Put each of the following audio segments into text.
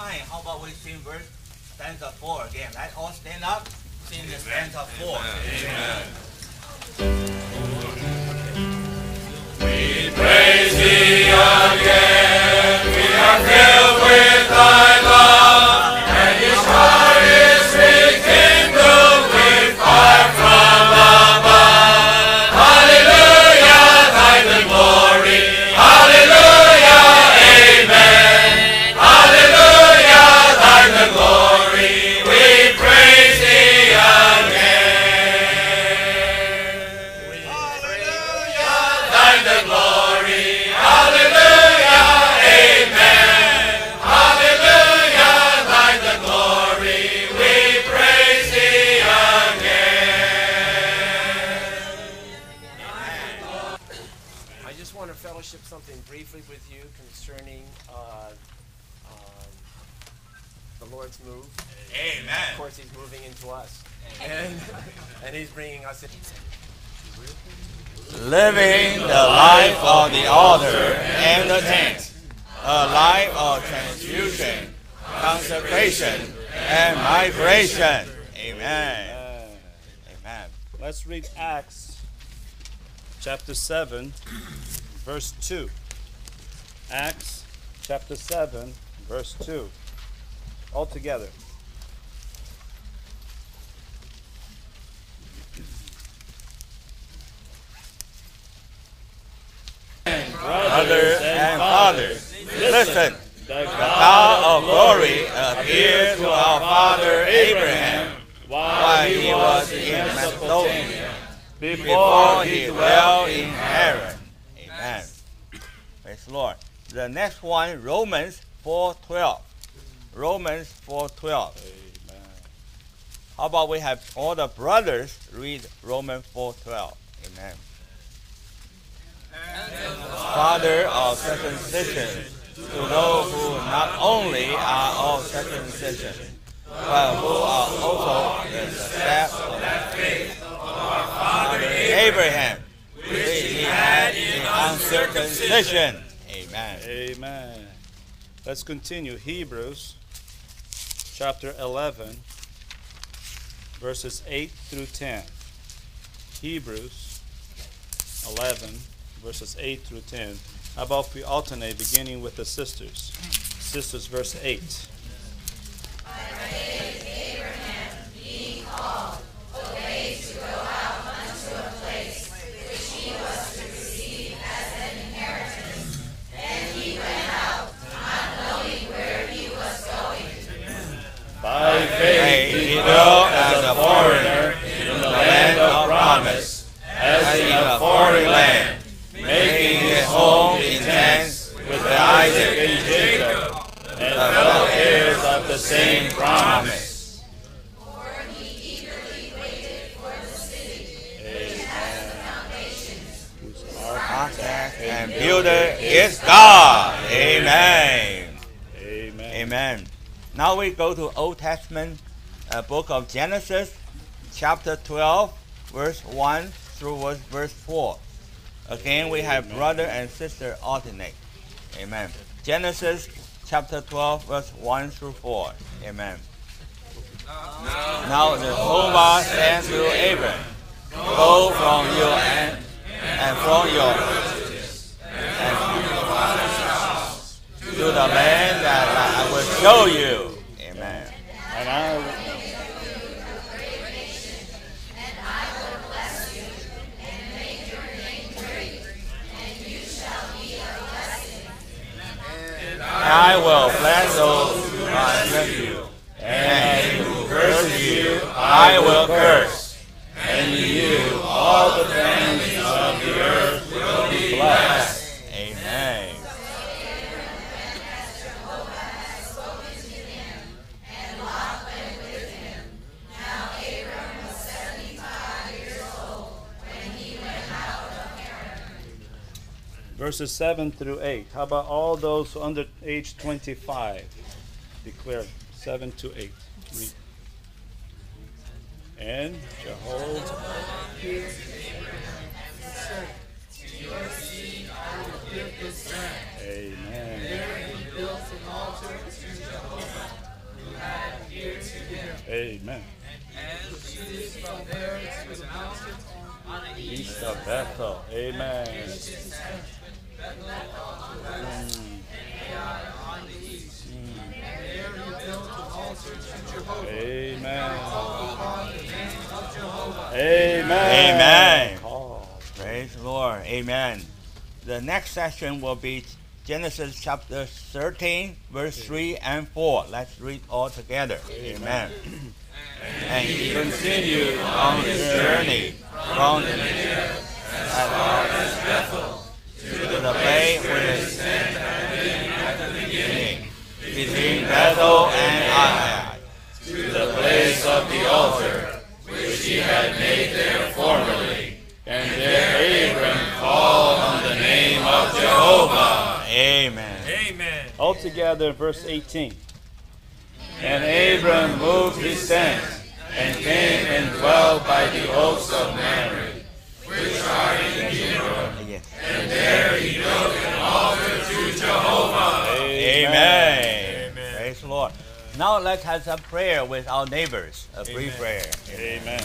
time, how about we sing verse stanza four again? Let's all stand up, sing the stanza four. Amen. We praise and migration. Amen. Amen. Let's read Acts chapter 7, verse 2. Acts chapter 7, verse 2. All together. Brothers and fathers, listen. The God of glory appeared to our father Abraham while he was in Mesopotamia, before he dwelt in Haran. Amen. Praise the Lord. The next one, Romans 4.12. Romans 4.12. How about we have all the brothers read Romans 4.12. Amen. Father of circumcision, to those who not only are of circumcision, but who are also the steps of the faith of our father Abraham, which he had in uncircumcision. Amen. Amen. Let's continue. Hebrews chapter 11, verses 8 through 10. Hebrews 11, verses 8 through 10. How about if we alternate beginning with the sisters? Sisters, verse 8. Of Genesis, chapter 12, verse 1 through verse, verse 4. Again, we have brother and sister alternate. Amen. Genesis chapter 12, verse 1 through 4. Amen. Now the Jehovah said to Abram, Go from your and, and from your and to the land that I will show you. Amen. And I I will bless those who bless you, and who curse you, I will curse. And you all the families of the earth will be blessed. Amen. Verses 7 through 8. How about all those under age 25? Declare 7 to 8. Read. And Jehovah. Amen. There he built an altar to Jehovah, who had appeared to him. Amen. And proceeded from there to the mountain on the east of Bethel. Amen. Amen. Amen. Amen. Oh. Praise the Lord. Amen. The next session will be Genesis chapter 13, verse 3 and 4. Let's read all together. Amen. And he continued on his journey from the to Amen. Altogether, verse 18. And Abram moved his tent and came and dwelt by the oaks of Mamre. which are in Hebron. Yes. Amen. Praise the Lord. Now let's have some prayer with our neighbors. A brief prayer. Amen.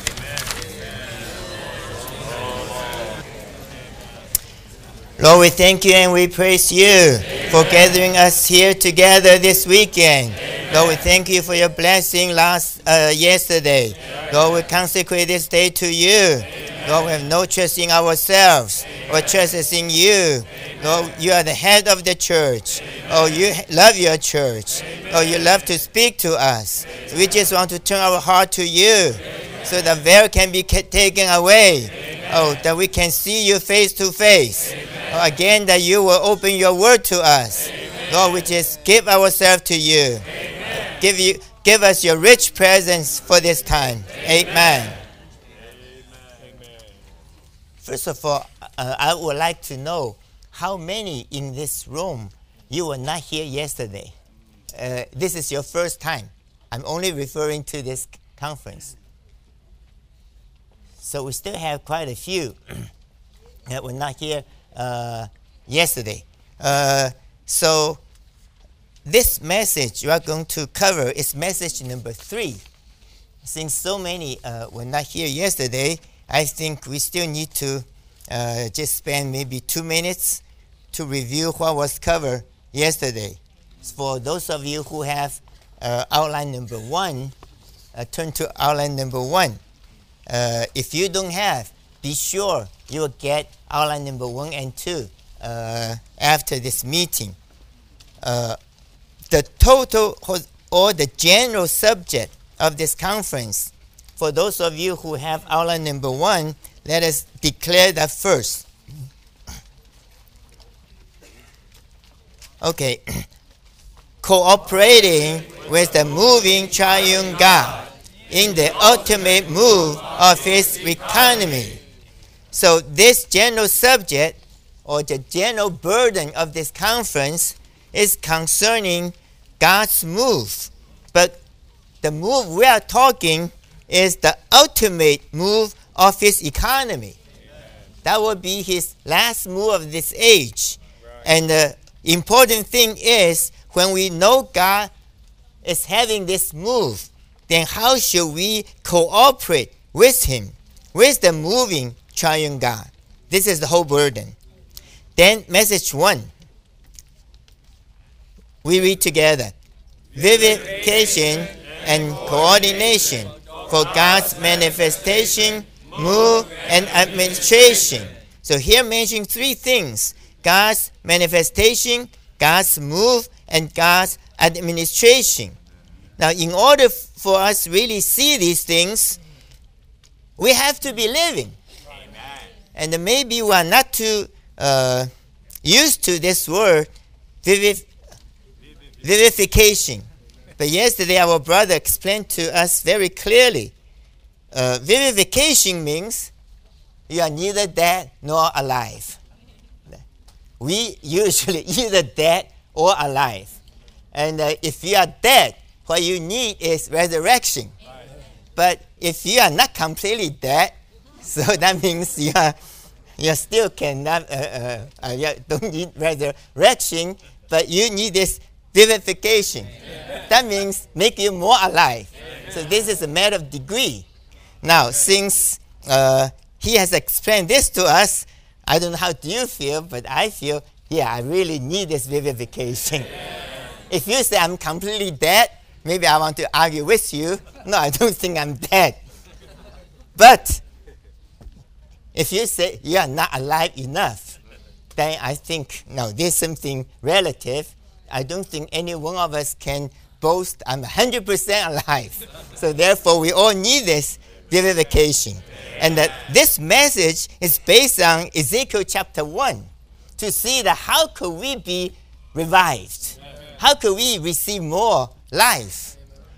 Lord, we thank you and we praise you for gathering us here together this weekend. Lord, we thank you for your blessing last uh, yesterday. Lord, we consecrate this day to you. Lord, we have no trust in ourselves. Our trust is in you. Lord, you are the head of the church. Oh, you love your church. Oh, you love to speak to us. We just want to turn our heart to you so the veil can be taken away. Oh, that we can see you face to face. Oh, again, that you will open your word to us. Lord, we just give ourselves to you. Give you, give us your rich presence for this time. Amen. First of all, uh, I would like to know how many in this room you were not here yesterday. Uh, this is your first time. I'm only referring to this conference. So we still have quite a few that were not here uh, yesterday. Uh, so this message we are going to cover is message number three. Since so many uh, were not here yesterday, I think we still need to uh, just spend maybe two minutes to review what was covered yesterday. For those of you who have uh, outline number one, uh, turn to outline number one. Uh, if you don't have, be sure you will get outline number one and two uh, after this meeting. Uh, the total or the general subject of this conference, for those of you who have outline number one, let us declare that first. Okay. Cooperating with the moving triune God in the ultimate move of his economy. So, this general subject or the general burden of this conference is concerning God's move. But the move we are talking is the ultimate move of his economy. That will be his last move of this age. And the important thing is when we know God is having this move, then how should we cooperate with him, with the moving triune God? This is the whole burden. Then, message one. We read together vivification and coordination for God's manifestation, move, and administration. So, here mentioning three things God's manifestation, God's move, and God's administration. Now, in order for us really see these things, we have to be living. And maybe we are not too uh, used to this word, vivif- vivification. But yesterday, our brother explained to us very clearly. Uh, vivification means you are neither dead nor alive. We usually either dead or alive. And uh, if you are dead, what you need is resurrection. But if you are not completely dead, so that means you are you still cannot uh, uh, uh, you don't need resurrection, but you need this vivification. That means make you more alive. So this is a matter of degree. Now, since uh, he has explained this to us, I don't know how do you feel, but I feel, yeah, I really need this vivification. If you say I'm completely dead, maybe I want to argue with you. No, I don't think I'm dead. But if you say you are not alive enough, then I think, no, there's something relative. I don't think any one of us can boast, I'm 100% alive. so therefore, we all need this vivification. And that this message is based on Ezekiel chapter 1 to see that how could we be revived? How could we receive more life?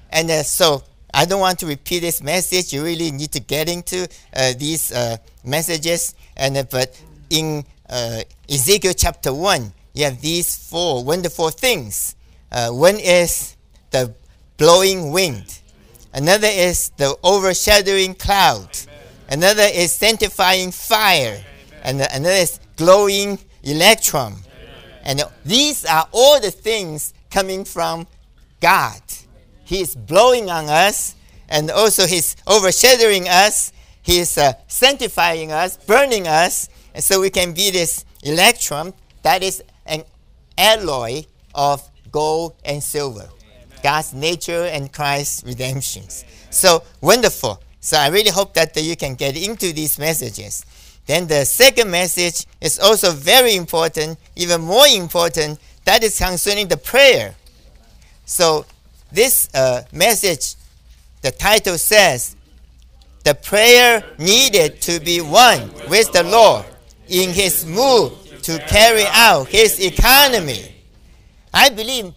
And uh, so I don't want to repeat this message. You really need to get into uh, these uh, messages. And uh, but in uh, Ezekiel chapter one, you have these four wonderful things. Uh, one is the blowing wind. Another is the overshadowing cloud. Another is sanctifying fire. And another is glowing electrum. And these are all the things coming from God. He is blowing on us, and also He's overshadowing us. He is uh, sanctifying us, burning us, and so we can be this electrum that is an alloy of gold and silver. God's nature and Christ's redemptions. So wonderful. So I really hope that you can get into these messages. Then the second message is also very important, even more important. That is concerning the prayer. So this uh, message, the title says, the prayer needed to be one with the Lord in his move to carry out his economy. I believe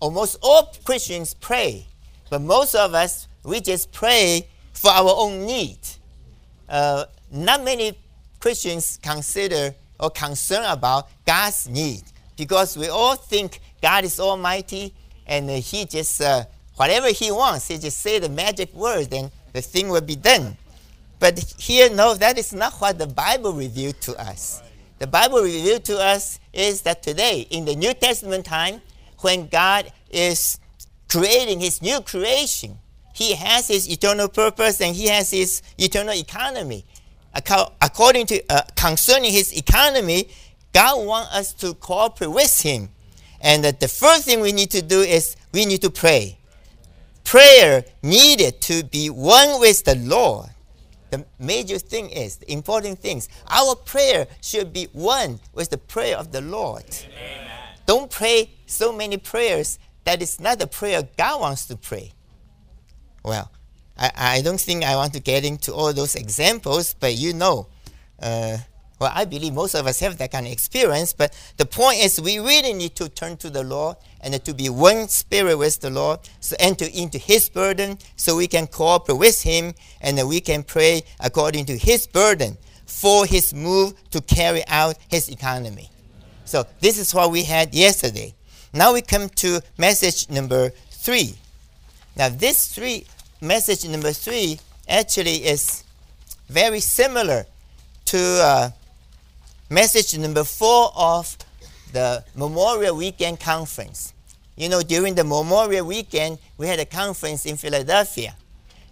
almost all Christians pray, but most of us, we just pray for our own need. Uh, not many Christians consider or concern about God's need because we all think God is almighty and he just, uh, whatever he wants, he just say the magic word and the thing will be done. But here, no, that is not what the Bible revealed to us. The Bible revealed to us is that today, in the New Testament time, when God is creating his new creation, he has his eternal purpose and he has his eternal economy. According to uh, concerning his economy, God wants us to cooperate with him. And uh, the first thing we need to do is we need to pray. Prayer needed to be one with the Lord. The major thing is, the important things, our prayer should be one with the prayer of the Lord. Amen. Don't pray so many prayers that is not the prayer God wants to pray. Well, I, I don't think I want to get into all those examples, but you know, uh, well, I believe most of us have that kind of experience, but the point is we really need to turn to the Lord and to be one spirit with the Lord, so enter into His burden so we can cooperate with Him and we can pray according to His burden for His move to carry out His economy. So this is what we had yesterday. Now we come to message number three. Now this three message number three actually is very similar to uh, message number four of the Memorial Weekend Conference. You know, during the Memorial Weekend, we had a conference in Philadelphia,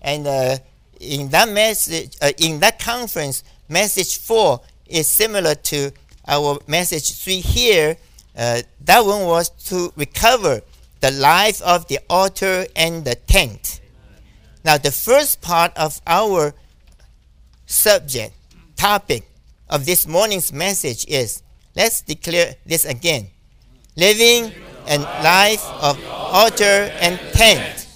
and uh, in that message, uh, in that conference, message four is similar to our message three here. Uh, that one was to recover the life of the altar and the tent. Now, the first part of our subject, topic of this morning's message is let's declare this again living and life of altar and tent.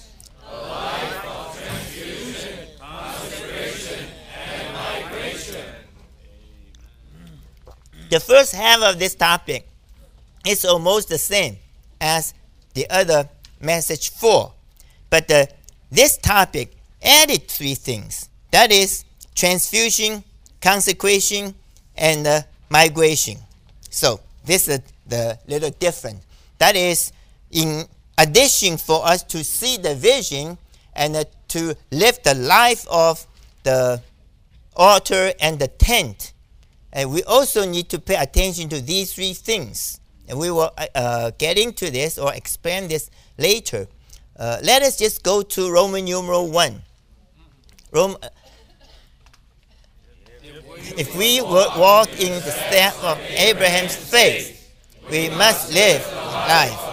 The first half of this topic is almost the same as the other message four, but the, this topic added three things. That is transfusion, consecration, and migration. So this is the little different. That is, in addition for us to see the vision and uh, to live the life of the altar and the tent, and we also need to pay attention to these three things. And we will uh, uh get into this or explain this later. uh, let us just go to Roman numeral 1. Rome, if we would walk in the step of Abraham's faith, we must live life.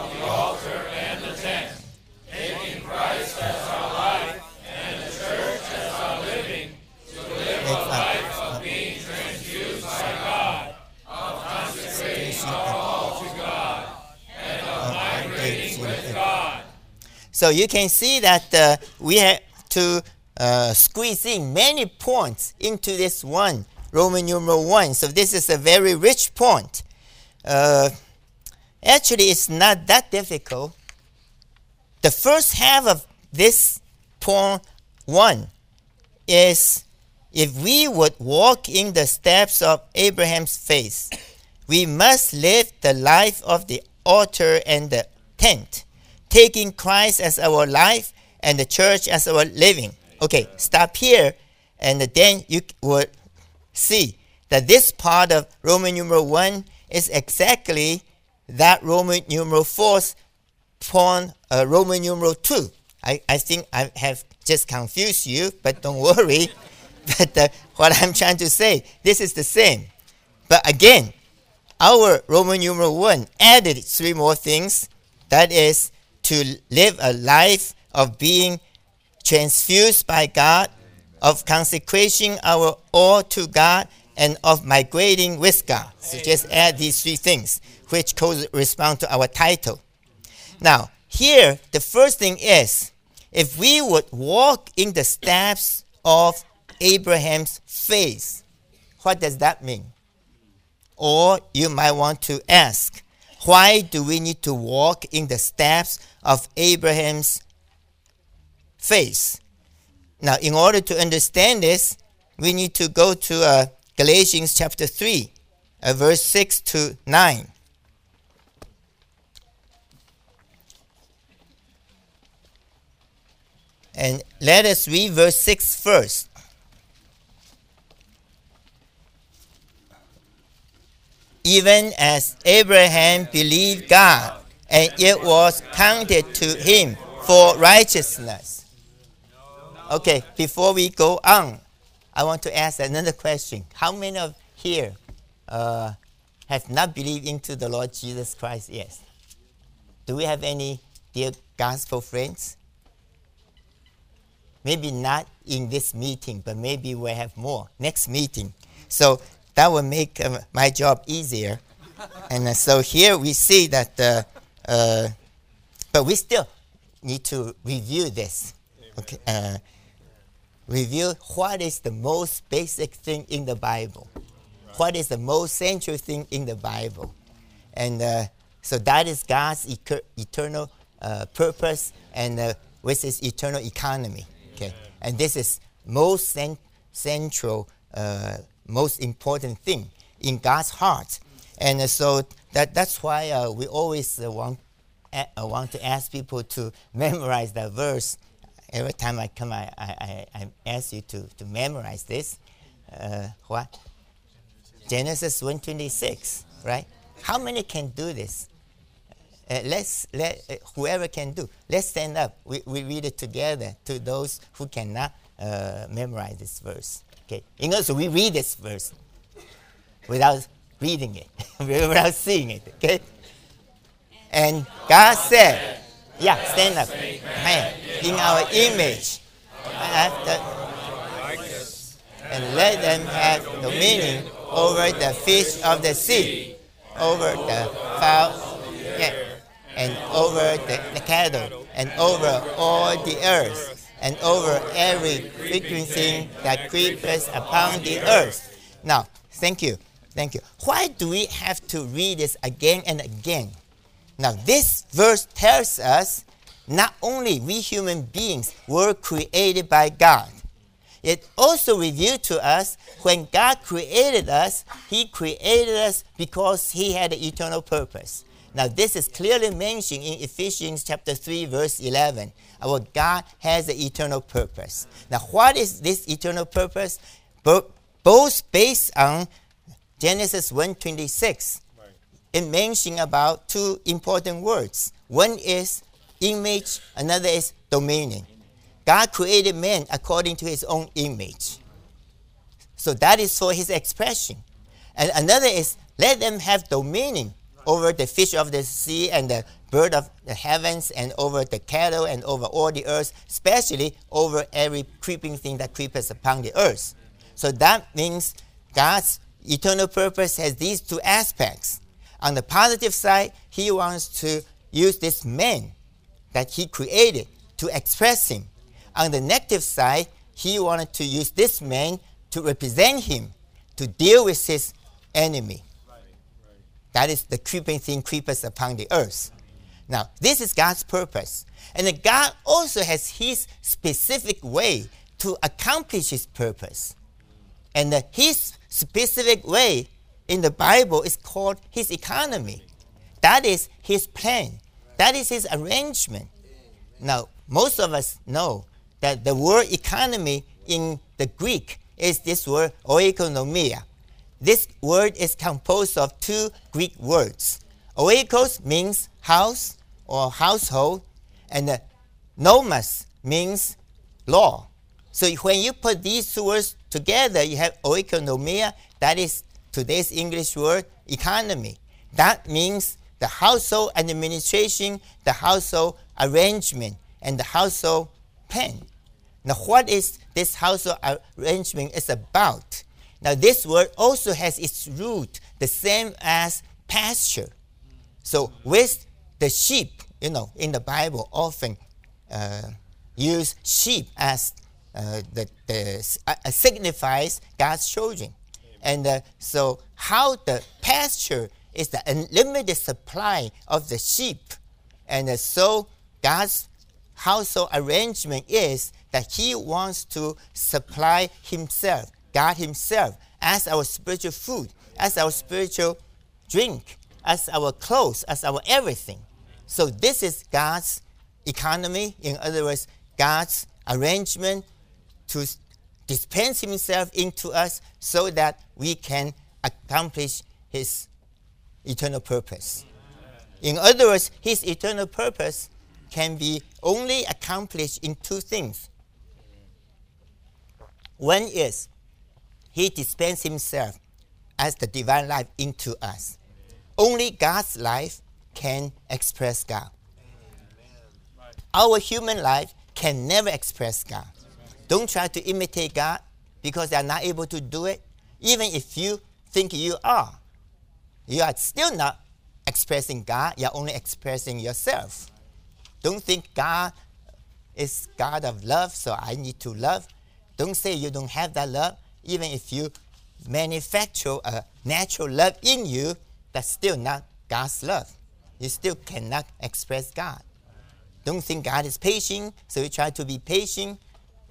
So you can see that uh, we have to uh, squeeze in many points into this one, Roman numeral 1. So this is a very rich point. Uh, actually, it's not that difficult. The first half of this point 1 is if we would walk in the steps of Abraham's faith, we must live the life of the altar and the tent taking Christ as our life and the church as our living. Okay, stop here, and then you will see that this part of Roman numeral 1 is exactly that Roman numeral 4 upon uh, Roman numeral 2. I, I think I have just confused you, but don't worry. but uh, what I'm trying to say, this is the same. But again, our Roman numeral 1 added three more things. That is to live a life of being transfused by God, of consecration our all to God, and of migrating with God. So just add these three things, which correspond to our title. Now, here, the first thing is if we would walk in the steps of Abraham's faith, what does that mean? Or you might want to ask, why do we need to walk in the steps of Abraham's faith? Now, in order to understand this, we need to go to uh, Galatians chapter 3, uh, verse 6 to 9. And let us read verse 6 first. even as Abraham believed God, and it was counted to him for righteousness. Okay, before we go on, I want to ask another question. How many of here uh, have not believed into the Lord Jesus Christ yet? Do we have any dear gospel friends? Maybe not in this meeting, but maybe we'll have more next meeting. So that will make uh, my job easier. and uh, so here we see that, uh, uh but we still need to review this. Okay, uh, review what is the most basic thing in the Bible, what is the most central thing in the Bible, and uh, so that is God's eternal purpose and with His eternal economy. Okay, and this is most cent- central most important thing in God's heart. And uh, so that, that's why uh, we always uh, want, uh, want to ask people to memorize that verse. Every time I come, I, I, I ask you to, to memorize this. Uh, what? Genesis 126, right? How many can do this? Uh, let's let uh, whoever can do. Let's stand up. We, we read it together to those who cannot uh, memorize this verse. Okay. In words, we read this verse without reading it, without seeing it. Okay. And God said, "Yeah, stand up, man, in our image, after, and let them have dominion over the fish of the sea, over the fowl, yeah, and over the, the cattle, and over all the earth." and over every creeping thing that creepeth upon the earth. Now, thank you. Thank you. Why do we have to read this again and again? Now, this verse tells us not only we human beings were created by God, it also revealed to us when God created us, He created us because He had an eternal purpose. Now, this is clearly mentioned in Ephesians chapter 3, verse 11. Our God has an eternal purpose. Now, what is this eternal purpose? both based on Genesis 1:26. It mentions about two important words. One is image, another is dominion. God created man according to his own image. So that is for his expression. And another is let them have dominion over the fish of the sea and the bird of the heavens and over the cattle and over all the earth, especially over every creeping thing that creepeth upon the earth. So that means God's eternal purpose has these two aspects. On the positive side, he wants to use this man that he created to express him. On the negative side, he wanted to use this man to represent him, to deal with his enemy. That is the creeping thing creepers upon the earth. Now, this is God's purpose. And God also has his specific way to accomplish his purpose. And his specific way in the Bible is called his economy. That is his plan. That is his arrangement. Now, most of us know that the word economy in the Greek is this word oikonomia. This word is composed of two Greek words. Oikos means house or household, and nomos means law. So when you put these two words together, you have oikonomia, that is today's English word, economy. That means the household administration, the household arrangement, and the household plan. Now, what is this household arrangement is about? Now, this word also has its root the same as pasture. So, with the sheep, you know, in the Bible, often uh, use sheep as uh, the uh, signifies God's children. And uh, so, how the pasture is the unlimited supply of the sheep, and uh, so God's household arrangement is that He wants to supply Himself, God Himself, as our spiritual food, as our spiritual drink, as our clothes, as our everything. So, this is God's economy, in other words, God's arrangement to dispense Himself into us so that we can accomplish His eternal purpose. In other words, His eternal purpose can be only accomplished in two things. One is He dispenses Himself as the divine life into us. Only God's life can express God. Our human life can never express God. Don't try to imitate God because they are not able to do it. Even if you think you are, you are still not expressing God, you are only expressing yourself. Don't think God is God of love, so I need to love. Don't say you don't have that love. Even if you manufacture a natural love in you, that's still not God's love. You still cannot express God. Don't think God is patient, so you try to be patient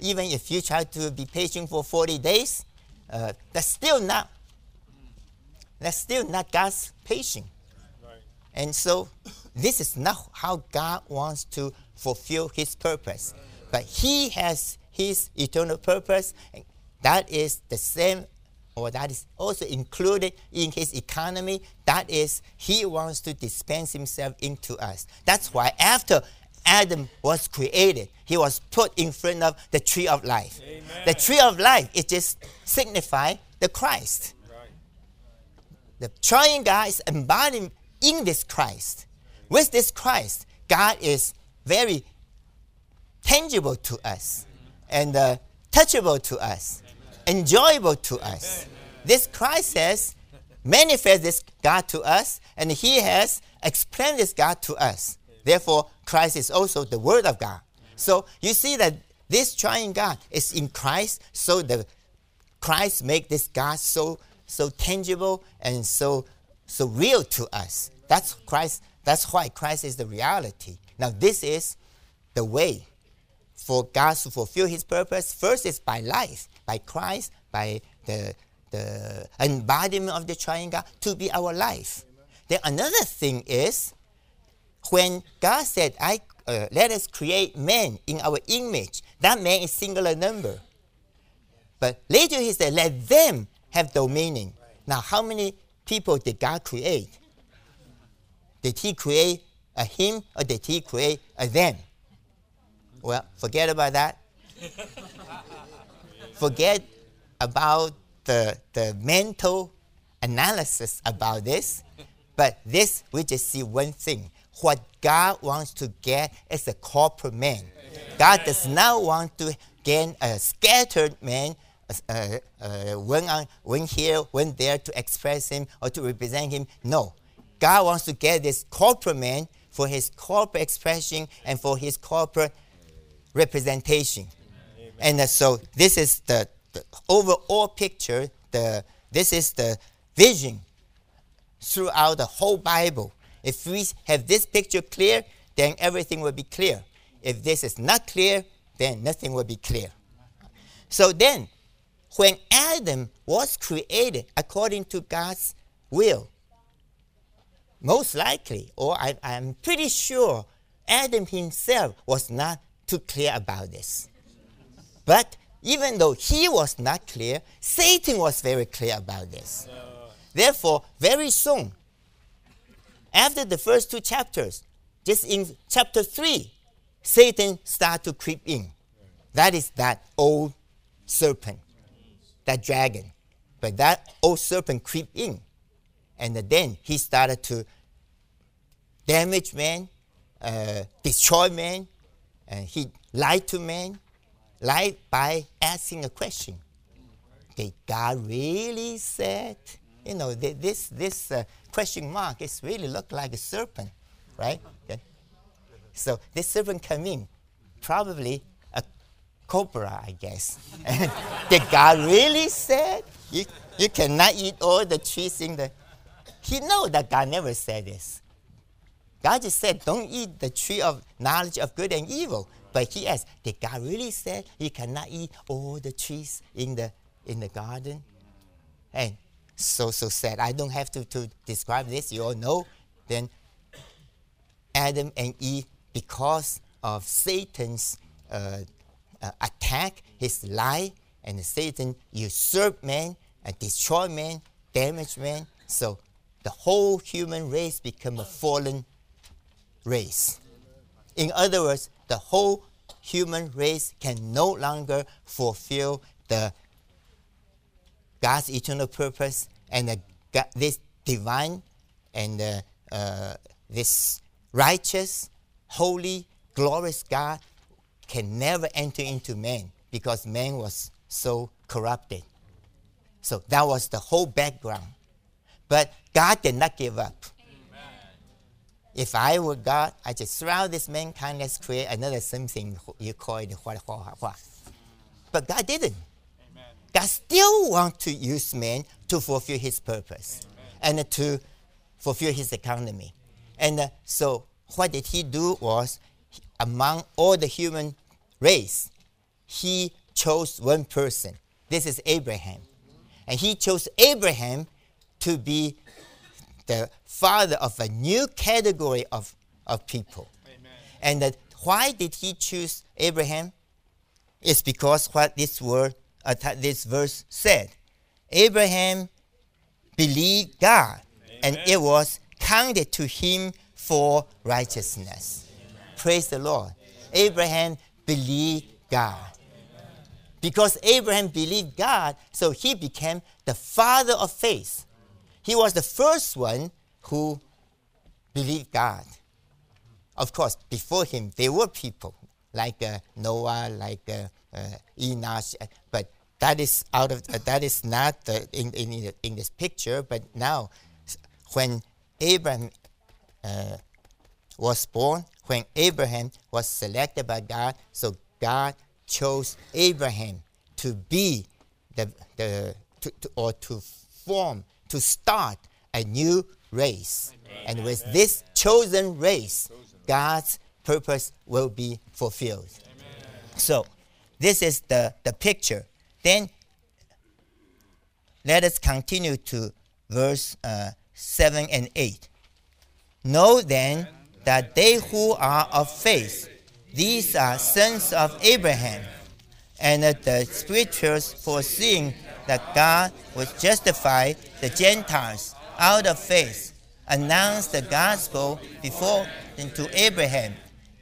even if you try to be patient for 40 days, uh, that's still not that's still not God's patience. Right. And so this is not how God wants to fulfill his purpose. But he has his eternal purpose. And that is the same or that is also included in his economy. That is, he wants to dispense himself into us. That's why after Adam was created, he was put in front of the tree of life. Amen. The tree of life, it just signifies the Christ. Right. The triune God is embodied in this Christ. With this Christ, God is very tangible to us and uh, touchable to us, enjoyable to us. This Christ says, manifest this God to us, and He has explained this God to us. Therefore, Christ is also the Word of God. So you see that this triune God is in Christ, so the Christ make this God so so tangible and so so real to us. That's Christ. That's why Christ is the reality. Now this is the way for God to fulfill His purpose. First is by life, by Christ, by the the embodiment of the triune God to be our life. Then another thing is when God said, I, uh, let us create man in our image, that man is singular number. But later he said, let them have dominion. Now, how many people did God create? Did he create a him or did he create a them? Well, forget about that. forget about the, the mental analysis about this. But this, we just see one thing. What God wants to get is a corporate man. God does not want to get a scattered man, uh, uh, one, on, one here, one there to express him or to represent him. No. God wants to get this corporate man for his corporate expression and for his corporate representation. Amen. And uh, so this is the, the, overall picture. The, this is the vision throughout the whole Bible. If we have this picture clear, then everything will be clear. If this is not clear, then nothing will be clear. So then, when Adam was created according to God's will, most likely, or I, am pretty sure, Adam himself was not too clear about this. But even though he was not clear, Satan was very clear about this. Therefore, very soon, after the first two chapters, just in chapter 3, Satan started to creep in. That is that old serpent, that dragon. But that old serpent creep in. And then he started to damage man, uh, destroy man, and he lied to man, lied by asking a question. Did God really said? You know, this, this uh, question mark, it really look like a serpent, right? So this serpent come in, probably a cobra, I guess. And did God really said you, you cannot eat all the trees in the... He know that God never said this. God just said, don't eat the tree of knowledge of good and evil. But he asked, did God really say you cannot eat all the trees in the, in the garden? And so so sad. I don't have to, to describe this. You all know. Then Adam and Eve, because of Satan's uh, uh, attack, his lie, and Satan usurped man and destroyed man, damaged man. So the whole human race become a fallen race. In other words, the whole human race can no longer fulfill the God's eternal purpose and uh, God, this divine and uh, uh, this righteous, holy, glorious God can never enter into man because man was so corrupted. So that was the whole background. But God did not give up. Amen. If I were God, I just surround this mankind, let's create another something you call it. But God didn't. God still wants to use man to fulfill his purpose Amen. and to fulfill his economy. And uh, so what did he do was among all the human race, he chose one person. This is Abraham. And he chose Abraham to be the father of a new category of, of people. Amen. And why did he choose Abraham? It's because what this word uh, this verse said. Abraham believed God, Amen. and it was counted to him for righteousness. Amen. Praise the Lord. Abraham believed God. Because Abraham believed God, so he became the father of faith. He was the first one who believed God. Of course, before him, there were people like uh, Noah, like uh, uh, Enoch, but that is out of uh, that is not in, in in this picture. But now, when Abraham uh, was born, when Abraham was selected by God, so God chose Abraham to be the the to, to, or to form to start a new race, Amen. and with this chosen race, God's purpose will be fulfilled. Amen. So this is the, the picture. Then let us continue to verse uh, 7 and 8. Know then that they who are of faith, these are sons of Abraham, and the scriptures foreseeing that God would justify the Gentiles out of faith, announced the gospel before to Abraham,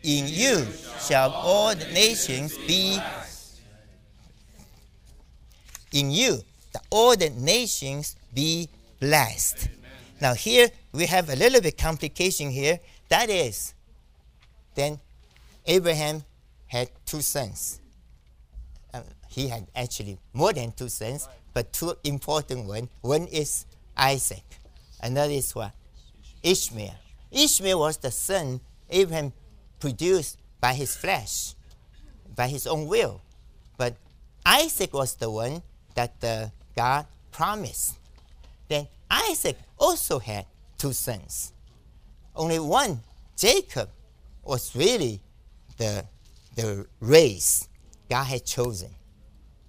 In you shall all the nations be. In you, the, all the nations be blessed. Now here we have a little bit complication here. That is, then Abraham had two sons. Uh, he had actually more than two sons, but two important ones. One is Isaac, another is what? Ishmael. Ishmael was the son Abraham produced by his flesh, by his own will. But Isaac was the one that God promised. Then Isaac also had two sons. Only one, Jacob, was really the, the race God had chosen.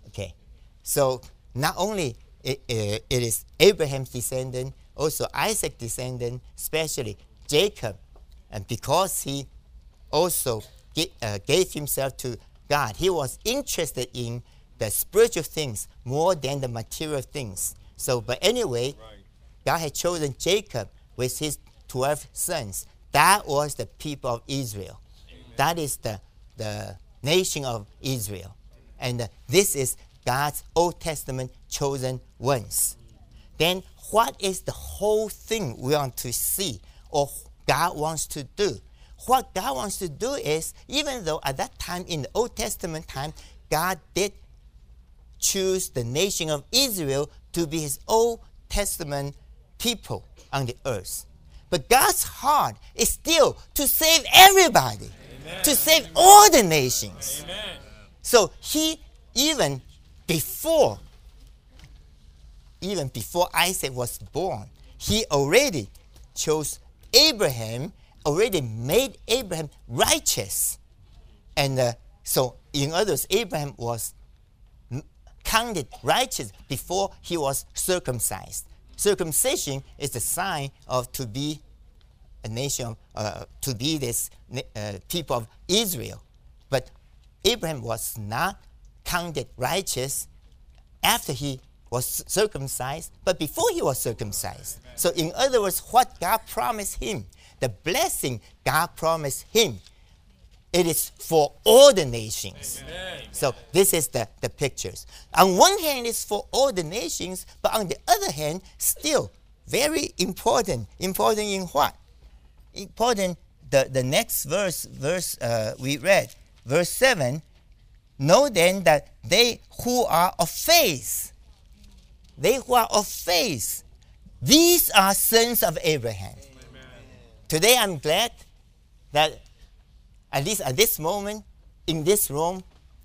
Okay, so not only it, it is Abraham's descendant, also Isaac's descendant, especially Jacob, and because he also uh, gave himself to God, he was interested in the spiritual things more than the material things. So, but anyway, right. God had chosen Jacob with his 12 sons. That was the people of Israel. Amen. That is the, the nation of Israel. And uh, this is God's Old Testament chosen ones. Then, what is the whole thing we want to see or God wants to do? What God wants to do is, even though at that time in the Old Testament time, God did choose the nation of Israel to be his Old Testament people on the earth. But God's heart is still to save everybody, Amen. to save all the nations. Amen. So he even before even before Isaac was born, he already chose Abraham, already made Abraham righteous. And uh, so, in others, Abraham was counted righteous before he was circumcised. Circumcision is the sign of to be a nation, uh, to be this uh, people of Israel. But Abraham was not counted righteous after he was circumcised, but before he was circumcised. So, in other words, what God promised him, the blessing God promised him, it is for all the nations. Amen. So, this is the, the pictures. On one hand, it's for all the nations, but on the other hand, still very important. Important in what? Important, the, the next verse, verse uh, we read, verse 7 Know then that they who are of faith, they who are of faith, these are sons of Abraham. Amen. Today I'm glad that at least at this moment in this room,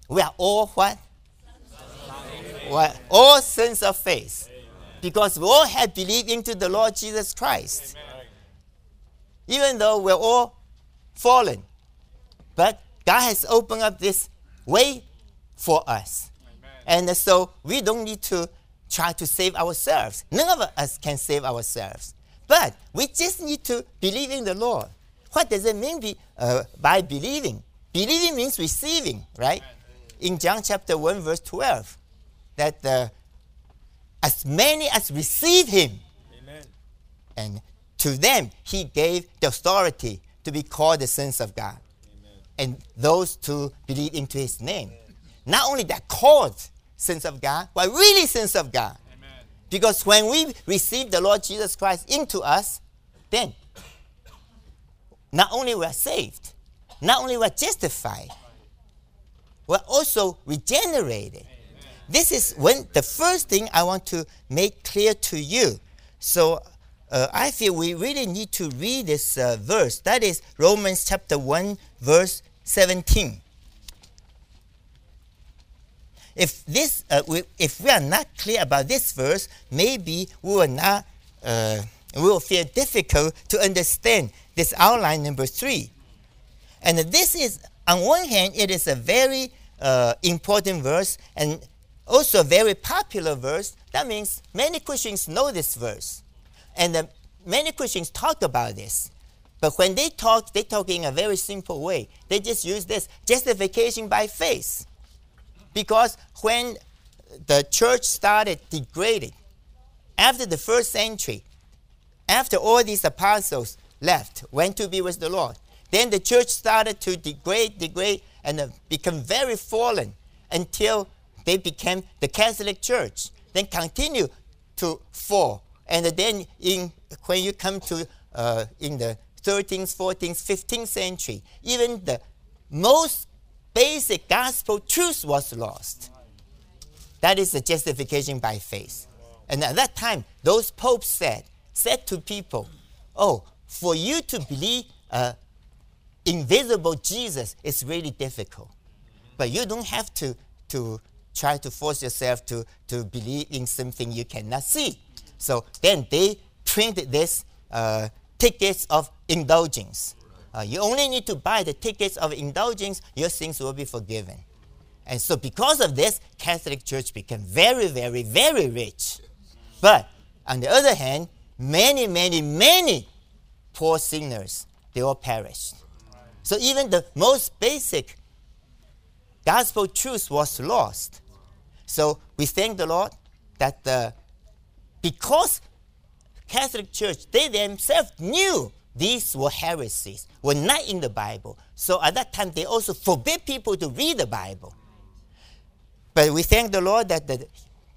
we are all what? Well, all sons of faith. Because we all have believed into the Lord Jesus Christ. Amen. Even though we're all fallen. But God has opened up this way for us. Amen. And so we don't need to try to save ourselves. None of us can save ourselves. But we just need to believe in the Lord. What does it mean be, uh, by believing? Believing means receiving, right? In John chapter 1, verse 12, that uh, as many as receive him, Amen. and to them he gave the authority to be called the sons of God. Amen. And those to believe into his name not only that called sons of God, but really sons of God. Amen. Because when we receive the Lord Jesus Christ into us, then not only we are saved, not only we are justified, we're also regenerated. Amen. This is when the first thing I want to make clear to you. So uh, I feel we really need to read this uh, verse. That is Romans chapter 1, verse 17 if this, uh, we, if we are not clear about this verse, maybe we will not, uh, we will feel difficult to understand this outline number three. And this is, on one hand, it is a very uh, important verse and also a very popular verse. That means many Christians know this verse, and uh, many Christians talk about this. But when they talk, they talk in a very simple way. They just use this justification by faith. Because when the church started degrading, after the first century, after all these apostles left, went to be with the Lord, then the church started to degrade, degrade, and uh, become very fallen until they became the Catholic Church. Then continue to fall, and then in when you come to uh, in the 13th, 14th, 15th century, even the most basic gospel truth was lost. That is the justification by faith. And at that time, those popes said, said to people, oh, for you to believe uh, invisible Jesus is really difficult. But you don't have to, to try to force yourself to, to believe in something you cannot see. So then they printed this uh, tickets of indulgence. Uh, you only need to buy the tickets of indulgence, your sins will be forgiven. And so, because of this, Catholic Church became very, very, very rich. But on the other hand, many, many, many poor sinners, they all perished. So even the most basic gospel truth was lost. So we thank the Lord that the, because Catholic Church, they themselves knew these were heresies, were not in the Bible. So at that time, they also forbid people to read the Bible. But we thank the Lord that the,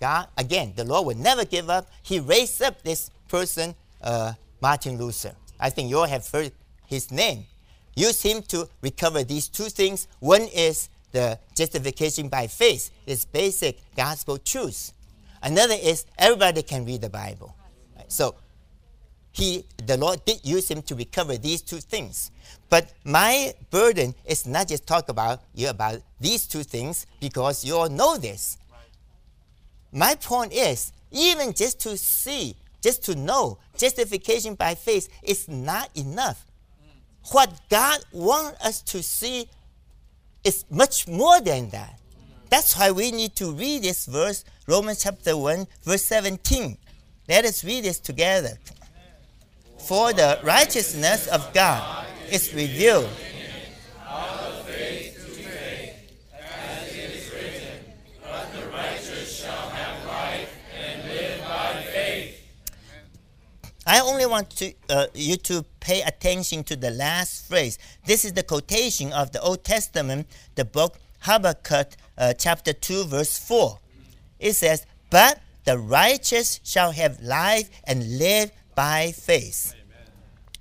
God, again, the Lord will never give up. He raised up this person, uh, Martin Luther. I think you all have heard his name. Use him to recover these two things. One is the justification by faith, it's basic gospel truth. Another is everybody can read the Bible. So he, the Lord did use him to recover these two things. But my burden is not just talk about you about these two things because you all know this. My point is, even just to see, just to know, justification by faith is not enough. What God wants us to see is much more than that. That's why we need to read this verse, Romans chapter 1, verse 17. Let us read this together. For the righteousness of God is revealed I only want to, uh, you to pay attention to the last phrase. This is the quotation of the Old Testament, the book Habakkuk, uh, chapter 2, verse 4. It says, But the righteous shall have life and live by faith. Amen.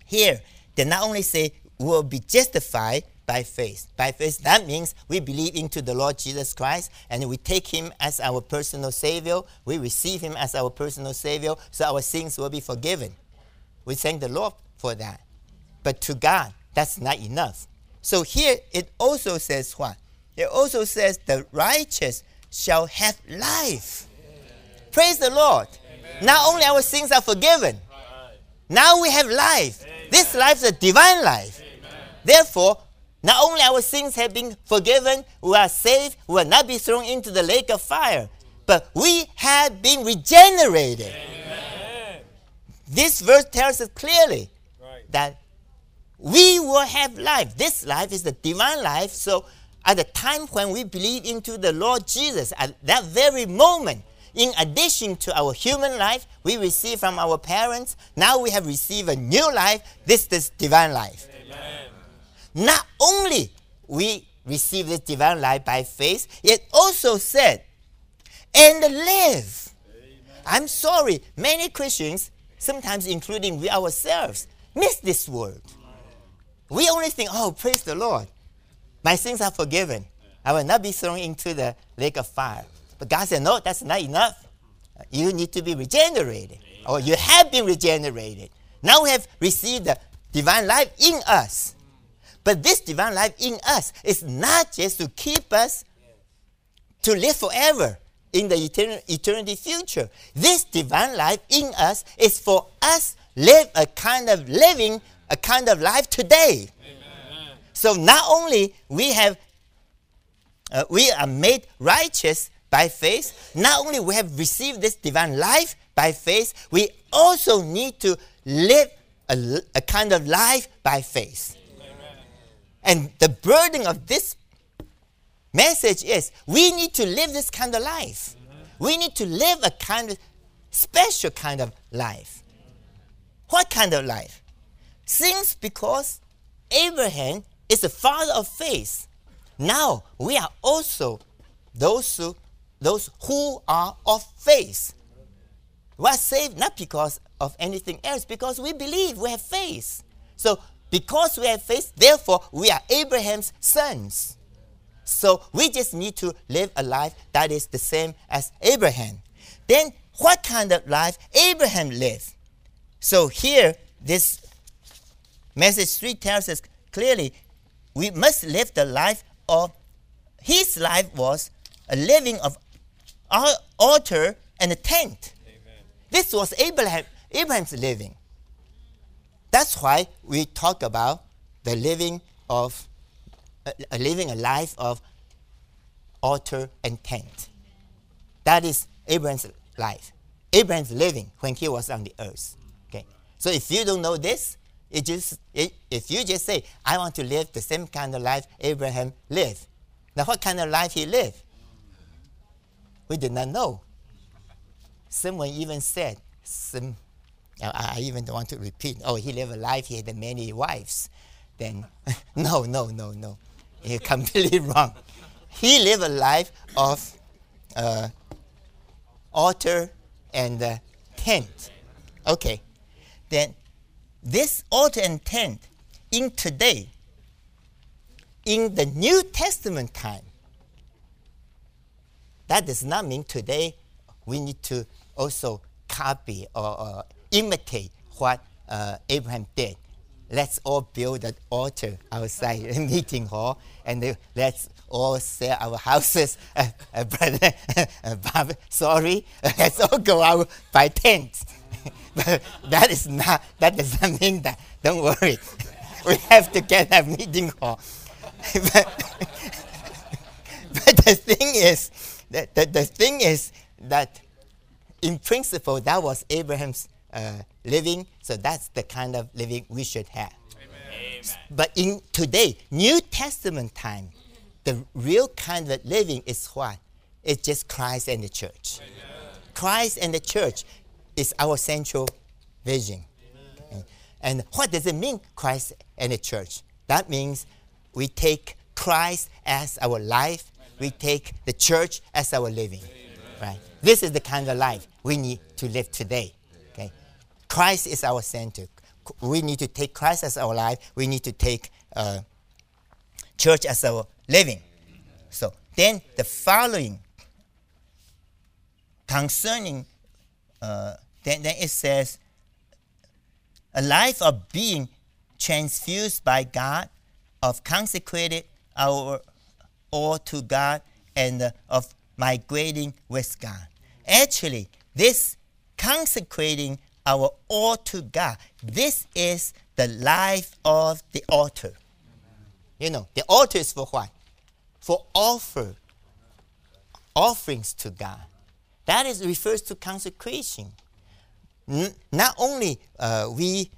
Here, they not only say, will be justified by faith. By faith, that means we believe into the Lord Jesus Christ and we take him as our personal Savior. We receive him as our personal Savior, so our sins will be forgiven. We thank the Lord for that. But to God, that's not enough. So here it also says what? It also says the righteous shall have life. Amen. Praise the Lord. Amen. Not only our sins are forgiven, right. now we have life. Amen. This life is a divine life. Therefore, not only our sins have been forgiven, we are saved, we will not be thrown into the lake of fire, but we have been regenerated. Amen. This verse tells us clearly right. that we will have life. This life is the divine life. So, at the time when we believe into the Lord Jesus, at that very moment, in addition to our human life, we receive from our parents. Now we have received a new life. This is divine life. Amen. Not only we receive this divine life by faith, it also said, and live. Amen. I'm sorry, many Christians, sometimes including we ourselves, miss this word. We only think, oh, praise the Lord. My sins are forgiven. I will not be thrown into the lake of fire. But God said, no, that's not enough. You need to be regenerated, or you have been regenerated. Now we have received the divine life in us. But this divine life in us is not just to keep us to live forever in the etern- eternity future. This divine life in us is for us live a kind of living a kind of life today. Amen. So not only we have uh, we are made righteous by faith, not only we have received this divine life by faith, we also need to live a, a kind of life by faith. And the burden of this message is we need to live this kind of life. We need to live a kind of special kind of life. What kind of life? Since because Abraham is the father of faith. Now we are also those who, those who are of faith. We are saved not because of anything else, because we believe, we have faith. So, because we have faith, therefore, we are Abraham's sons. So, we just need to live a life that is the same as Abraham. Then, what kind of life Abraham lived? So, here, this message 3 tells us clearly we must live the life of his life was a living of our altar and a tent. Amen. This was Abraham, Abraham's living. That's why we talk about the living of uh, living a life of altar and tent. That is Abraham's life. Abraham's living when he was on the earth. Okay. So if you don't know this, it just it, if you just say, I want to live the same kind of life Abraham lived. Now what kind of life he lived? We did not know. Someone even said, some, I even don't want to repeat, oh, he lived a life, he had many wives. Then, no, no, no, no. You're completely wrong. He lived a life of uh, altar and uh, tent. Okay. Then, this altar and tent in today, in the New Testament time, that does not mean today we need to also copy or, or imitate what uh, Abraham did. Let's all build an altar outside the meeting hall and uh, let's all sell our houses. Uh, uh, brother, uh, Bob, sorry, let's all go out by tents. but that is not, that does not mean that. Don't worry. we have to get a meeting hall. but, but the thing is, the, the, the thing is that in principle, that was Abraham's uh, living, so that's the kind of living we should have. Amen. But in today, New Testament time, the real kind of living is what? It's just Christ and the church. Amen. Christ and the church is our central vision. Amen. And what does it mean, Christ and the church? That means we take Christ as our life we take the church as our living. Right? This is the kind of life we need to live today. Christ is our center. We need to take Christ as our life. We need to take uh, church as our living. So then the following concerning, uh, then, then it says, a life of being transfused by God, of consecrated our all to God and uh, of migrating with God. Actually, this consecrating our all to God, this is the life of the altar. You know, the altar is for what? For offer offerings to God. That is refers to consecration. Not only uh, we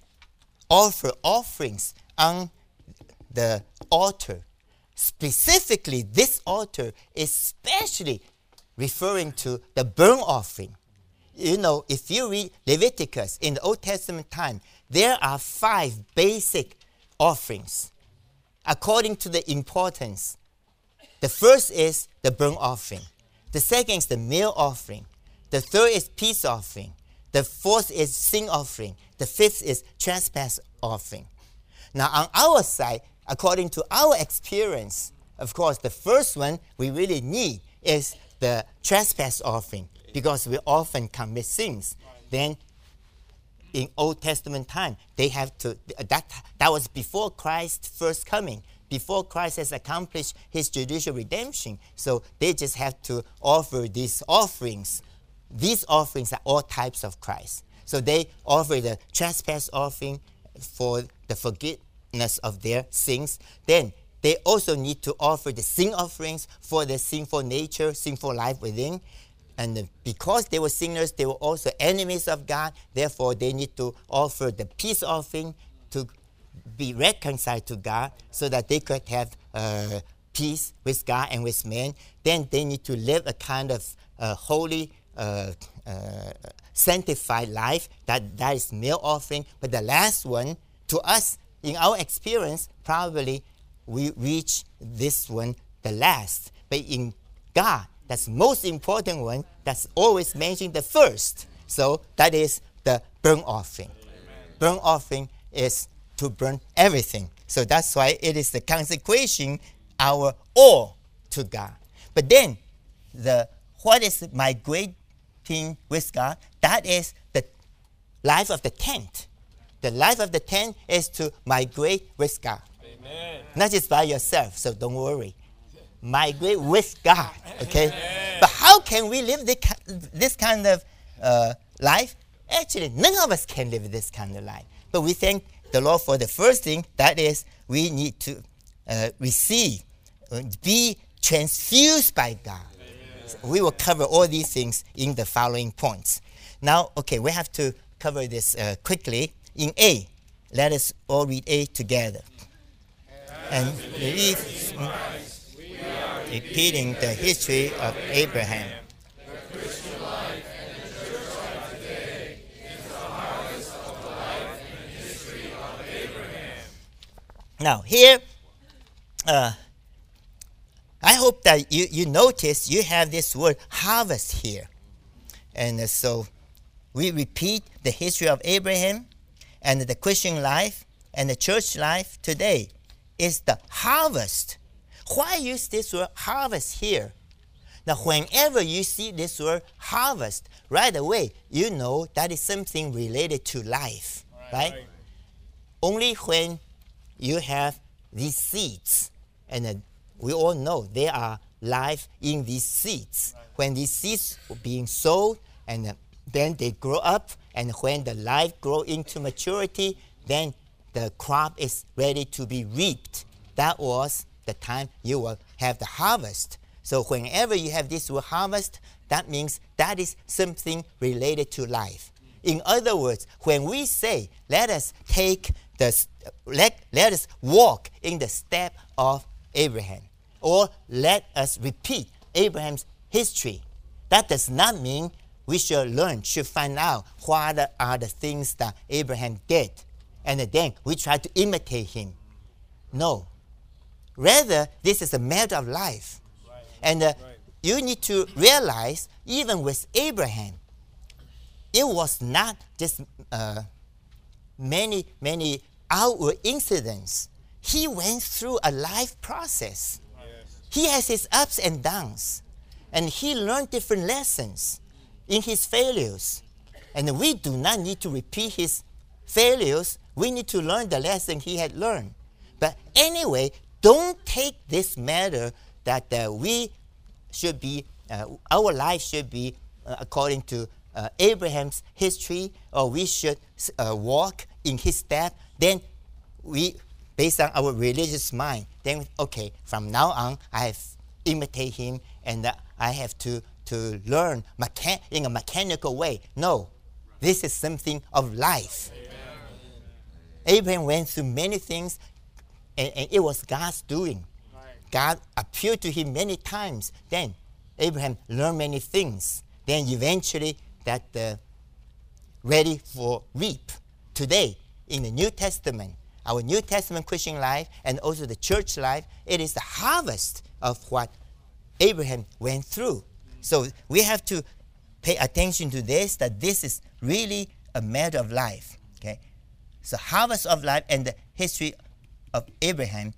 offer offerings on the altar, Specifically, this altar is especially referring to the burnt offering. You know, if you read Leviticus in the Old Testament time, there are five basic offerings according to the importance. The first is the burnt offering. The second is the meal offering. The third is peace offering. The fourth is sin offering. The fifth is trespass offering. Now, on our side, according to our experience, of course, the first one we really need is the trespass offering because we often commit sins. Then in Old Testament time, they have to that that was before Christ's first coming, before Christ has accomplished his judicial redemption. So they just have to offer these offerings. These offerings are all types of Christ. So they offer the trespass offering for the forgiveness of their sins, then they also need to offer the sin offerings for the sinful nature, sinful life within. And because they were sinners, they were also enemies of God. Therefore, they need to offer the peace offering to be reconciled to God so that they could have uh, peace with God and with men. Then they need to live a kind of uh, holy, uh, uh sanctified life. That, that is meal offering. But the last one, to us, in our experience, probably we reach this one the last. But in God, that's most important one. That's always mentioned the first. So that is the burnt offering. Burnt offering is to burn everything. So that's why it is the consecration, our all to God. But then the what is migrating with God? That is the life of the tent. The life of the tent is to migrate with God. Amen. Not just by yourself, so don't worry. Migrate with God. Okay? Amen. But how can we live this kind of uh, life? Actually, none of us can live this kind of life. But we thank the Lord for the first thing that is, we need to uh, receive, be transfused by God. So we will cover all these things in the following points. Now, okay, we have to cover this uh, quickly. In A, let us all read A together. And read, repeating the history of Abraham. Now, here, uh, I hope that you, you notice you have this word harvest here. And uh, so we repeat the history of Abraham and the Christian life and the church life today is the harvest. Why use this word harvest here? Now, whenever you see this word harvest, right away you know that is something related to life, right? right? Only when you have these seeds, and uh, we all know there are life in these seeds. Right. When these seeds are being sowed, and uh, then they grow up, and when the life grow into maturity, then the crop is ready to be reaped. That was the time you will have the harvest. So whenever you have this word harvest, that means that is something related to life. In other words, when we say, let us take the, let, let us walk in the step of Abraham, or let us repeat Abraham's history, that does not mean we should learn, should find out what are the things that Abraham did, and then we try to imitate him. No. Rather, this is a matter of life. Right. And uh, right. you need to realize, even with Abraham, it was not just uh, many, many outward incidents. He went through a life process. Yes. He has his ups and downs. And he learned different lessons in his failures. And we do not need to repeat his failures. We need to learn the lesson he had learned. But anyway, don't take this matter that uh, we should be, uh, our life should be uh, according to uh, Abraham's history, or we should uh, walk in his step. Then we, based on our religious mind, then okay, from now on, I have imitate him and uh, I have to to learn in a mechanical way. No, this is something of life. Amen. Abraham went through many things, and, and it was God's doing. Right. God appeared to him many times. Then Abraham learned many things. Then eventually, that uh, ready for reap. Today, in the New Testament, our New Testament Christian life and also the church life, it is the harvest of what Abraham went through. So we have to pay attention to this, that this is really a matter of life. Okay? So harvest of life and the history of Abraham.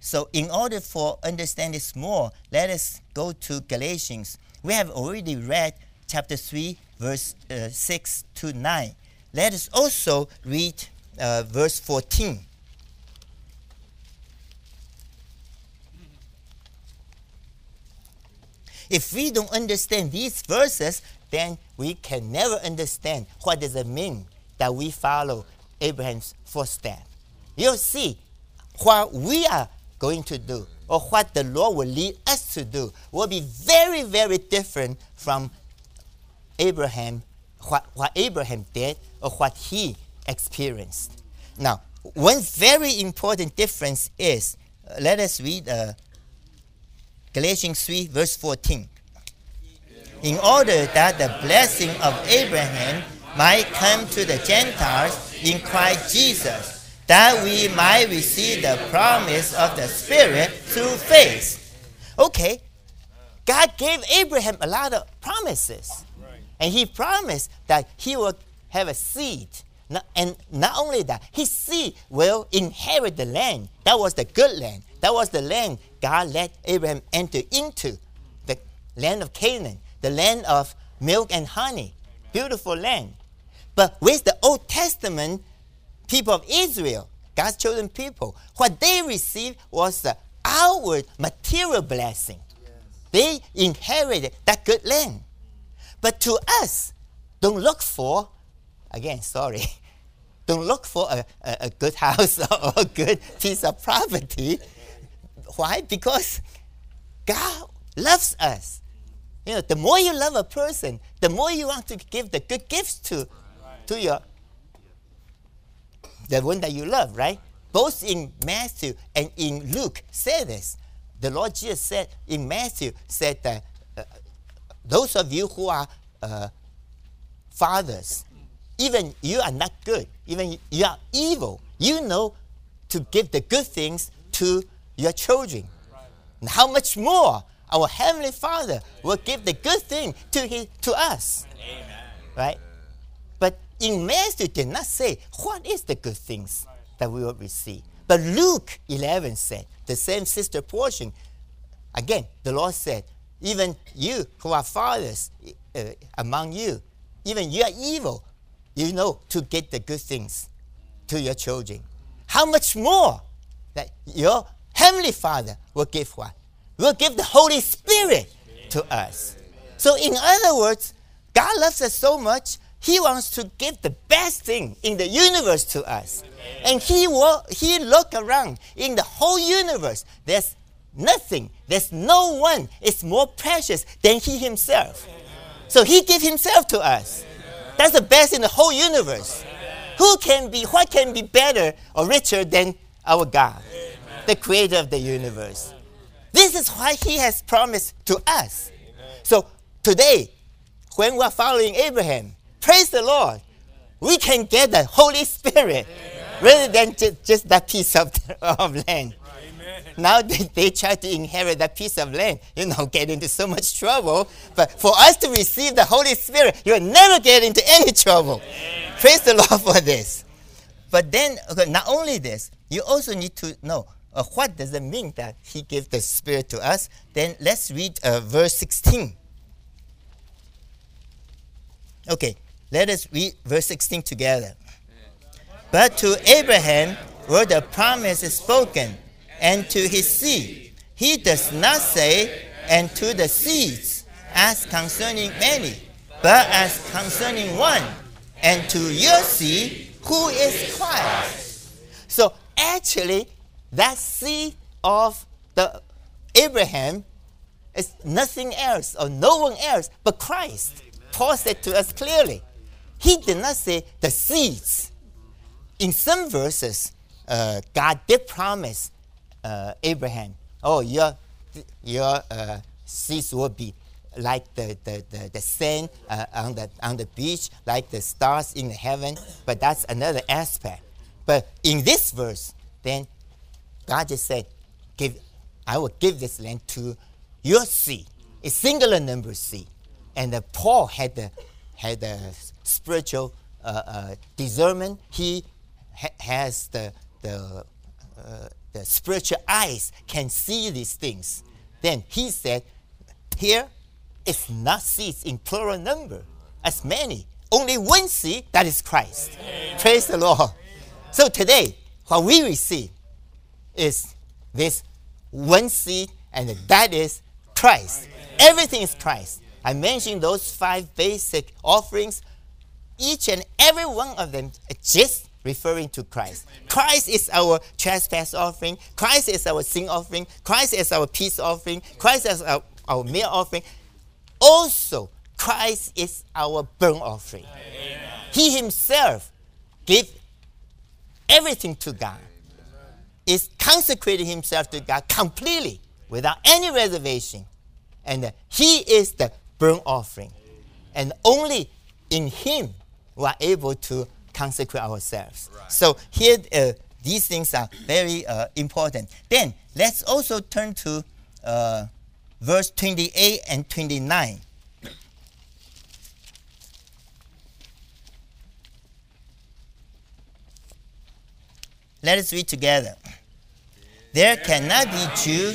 So in order for understand this more, let us go to Galatians. We have already read chapter 3, verse uh, 6 to 9. Let us also read uh, verse 14. If we don't understand these verses, then we can never understand what does it mean that we follow Abraham's footsteps. You'll see what we are going to do or what the Lord will lead us to do will be very, very different from Abraham, what, what Abraham did or what he experienced. Now, one very important difference is, uh, let us read uh, Galatians 3, verse 14. In order that the blessing of Abraham might come to the Gentiles in Christ Jesus, that we might receive the promise of the Spirit through faith. Okay, God gave Abraham a lot of promises. And he promised that he will have a seed. And not only that, his seed will inherit the land. That was the good land. That was the land God let Abraham enter into the land of Canaan, the land of milk and honey. Beautiful land. But with the Old Testament people of Israel, God's chosen people, what they received was the outward material blessing. They inherited that good land. But to us, don't look for, again, sorry, don't look for a, a, a good house or a good piece of property. Why? Because God loves us. You know, the more you love a person, the more you want to give the good gifts to, to your the one that you love, right? Both in Matthew and in Luke say this. The Lord Jesus said in Matthew said that uh, those of you who are uh, fathers, even you are not good, even you are evil, you know to give the good things to your children. And how much more our Heavenly Father will give the good thing to, his, to us. Amen. Right? In Matthew did not say what is the good things that we will receive. But Luke 11 said, the same sister portion, again, the Lord said, even you who are fathers uh, among you, even you are evil, you know to get the good things to your children. How much more that your Heavenly Father will give what? Will give the Holy Spirit to us. So, in other words, God loves us so much he wants to give the best thing in the universe to us. And he will, he look around in the whole universe. There's nothing, there's no one is more precious than he himself. So he gave himself to us. That's the best in the whole universe. Who can be, what can be better or richer than our God, the creator of the universe? This is why he has promised to us. So today, when we are following Abraham, Praise the Lord. We can get the Holy Spirit Amen. rather than just, just that piece of, of land. Amen. Now they, they try to inherit that piece of land, you know, get into so much trouble. But for us to receive the Holy Spirit, you'll never get into any trouble. Amen. Praise the Lord for this. But then, okay, not only this, you also need to know uh, what does it mean that He gives the Spirit to us. Then let's read uh, verse 16. Okay, let us read verse 16 together. But to Abraham were the promises spoken, and to his seed. He does not say, and to the seeds, as concerning many, but as concerning one, and to your seed, who is Christ. So actually, that seed of the Abraham is nothing else or no one else but Christ. Paul said to us clearly. He did not say the seeds. In some verses, uh, God did promise uh, Abraham, oh, your, your uh, seeds will be like the, the, the, the sand uh, on, the, on the beach, like the stars in the heaven. But that's another aspect. But in this verse, then God just said, give, I will give this land to your seed, a singular number seed. And Paul had the, had the spiritual uh, uh, discernment. He ha- has the, the, uh, the spiritual eyes, can see these things. Then he said, here it's not seeds in plural number, as many. Only one seed, that is Christ. Amen. Praise the Lord. So today, what we receive is this one seed, and that is Christ. Everything is Christ. I mentioned those five basic offerings each and every one of them just referring to Christ. Christ is our trespass offering. Christ is our sin offering. Christ is our peace offering. Christ is our, our meal offering. Also, Christ is our burnt offering. Amen. He himself gave everything to God. Is consecrating himself to God completely without any reservation. And he is the burnt offering. And only in him we are able to consecrate ourselves. Right. So here, uh, these things are very uh, important. Then let's also turn to uh, verse 28 and 29. Let us read together. There cannot be Jew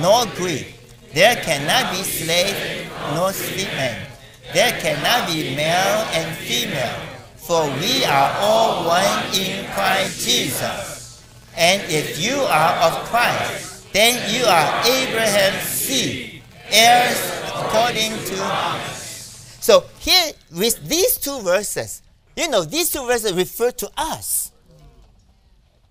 nor Greek. There cannot be slave nor man. There cannot be male and female, for we are all one in Christ Jesus. And if you are of Christ, then you are Abraham's seed, heirs according to. Us. So here, with these two verses, you know, these two verses refer to us.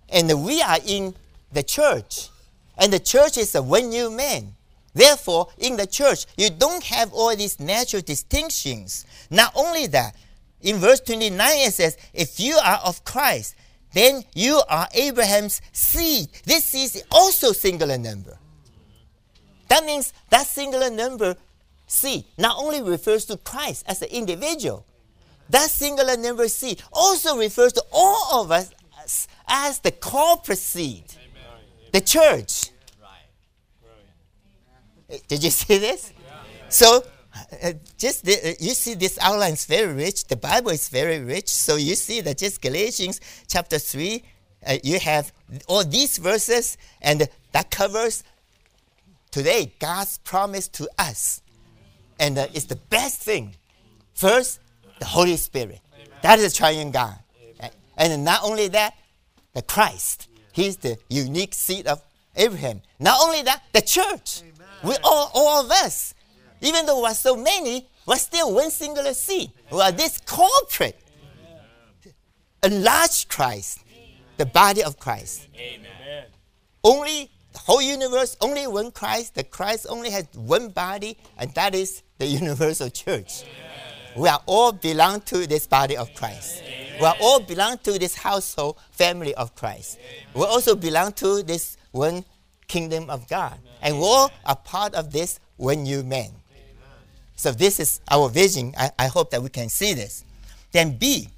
And we are in the church. And the church is a one new man. Therefore, in the church, you don't have all these natural distinctions. Not only that, in verse 29 it says, If you are of Christ, then you are Abraham's seed. This is also singular number. That means that singular number, seed, not only refers to Christ as an individual, that singular number seed also refers to all of us as, as the corporate seed, the church. Did you see this? So, uh, just the, uh, you see this outline is very rich. The Bible is very rich. So you see that just Galatians chapter three, uh, you have all these verses, and that covers today God's promise to us, and uh, it's the best thing. First, the Holy Spirit. Amen. That is the triune God, Amen. and not only that, the Christ. He's the unique seed of Abraham. Not only that, the church. Amen. We all, all of us, even though we're so many, we're still one singular seed. We are this corporate, a large Christ, the body of Christ. Amen. Only the whole universe, only one Christ. The Christ only has one body, and that is the universal church. We are all belong to this body of Christ. We are all belong to this household family of Christ. We also belong to this one kingdom of God. And we all are part of this one new man. So this is our vision. I, I hope that we can see this. Then B,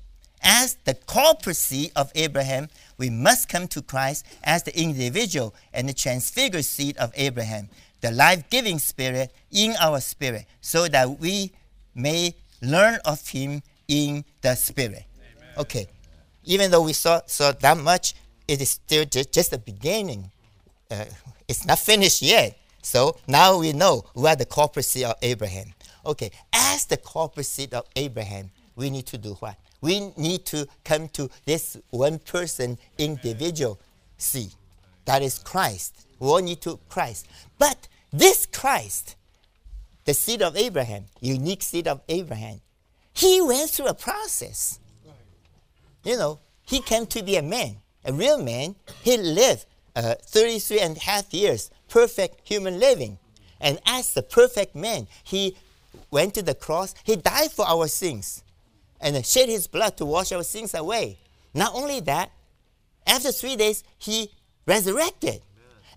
as the corporate seed of Abraham, we must come to Christ as the individual and the transfigured seed of Abraham, the life-giving spirit in our spirit, so that we may learn of him in the spirit. Amen. Okay. Even though we saw, saw that much, it is still just, just the beginning. Uh, it's not finished yet. So now we know we are the corporate seed of Abraham. Okay, as the corporate seed of Abraham, we need to do what? We need to come to this one person individual seed. That is Christ. We all need to Christ. But this Christ, the seed of Abraham, unique seed of Abraham, he went through a process. You know, he came to be a man, a real man. He lived uh, 33 and a half years, perfect human living. And as the perfect man, he went to the cross. He died for our sins and shed his blood to wash our sins away. Not only that, after three days, he resurrected.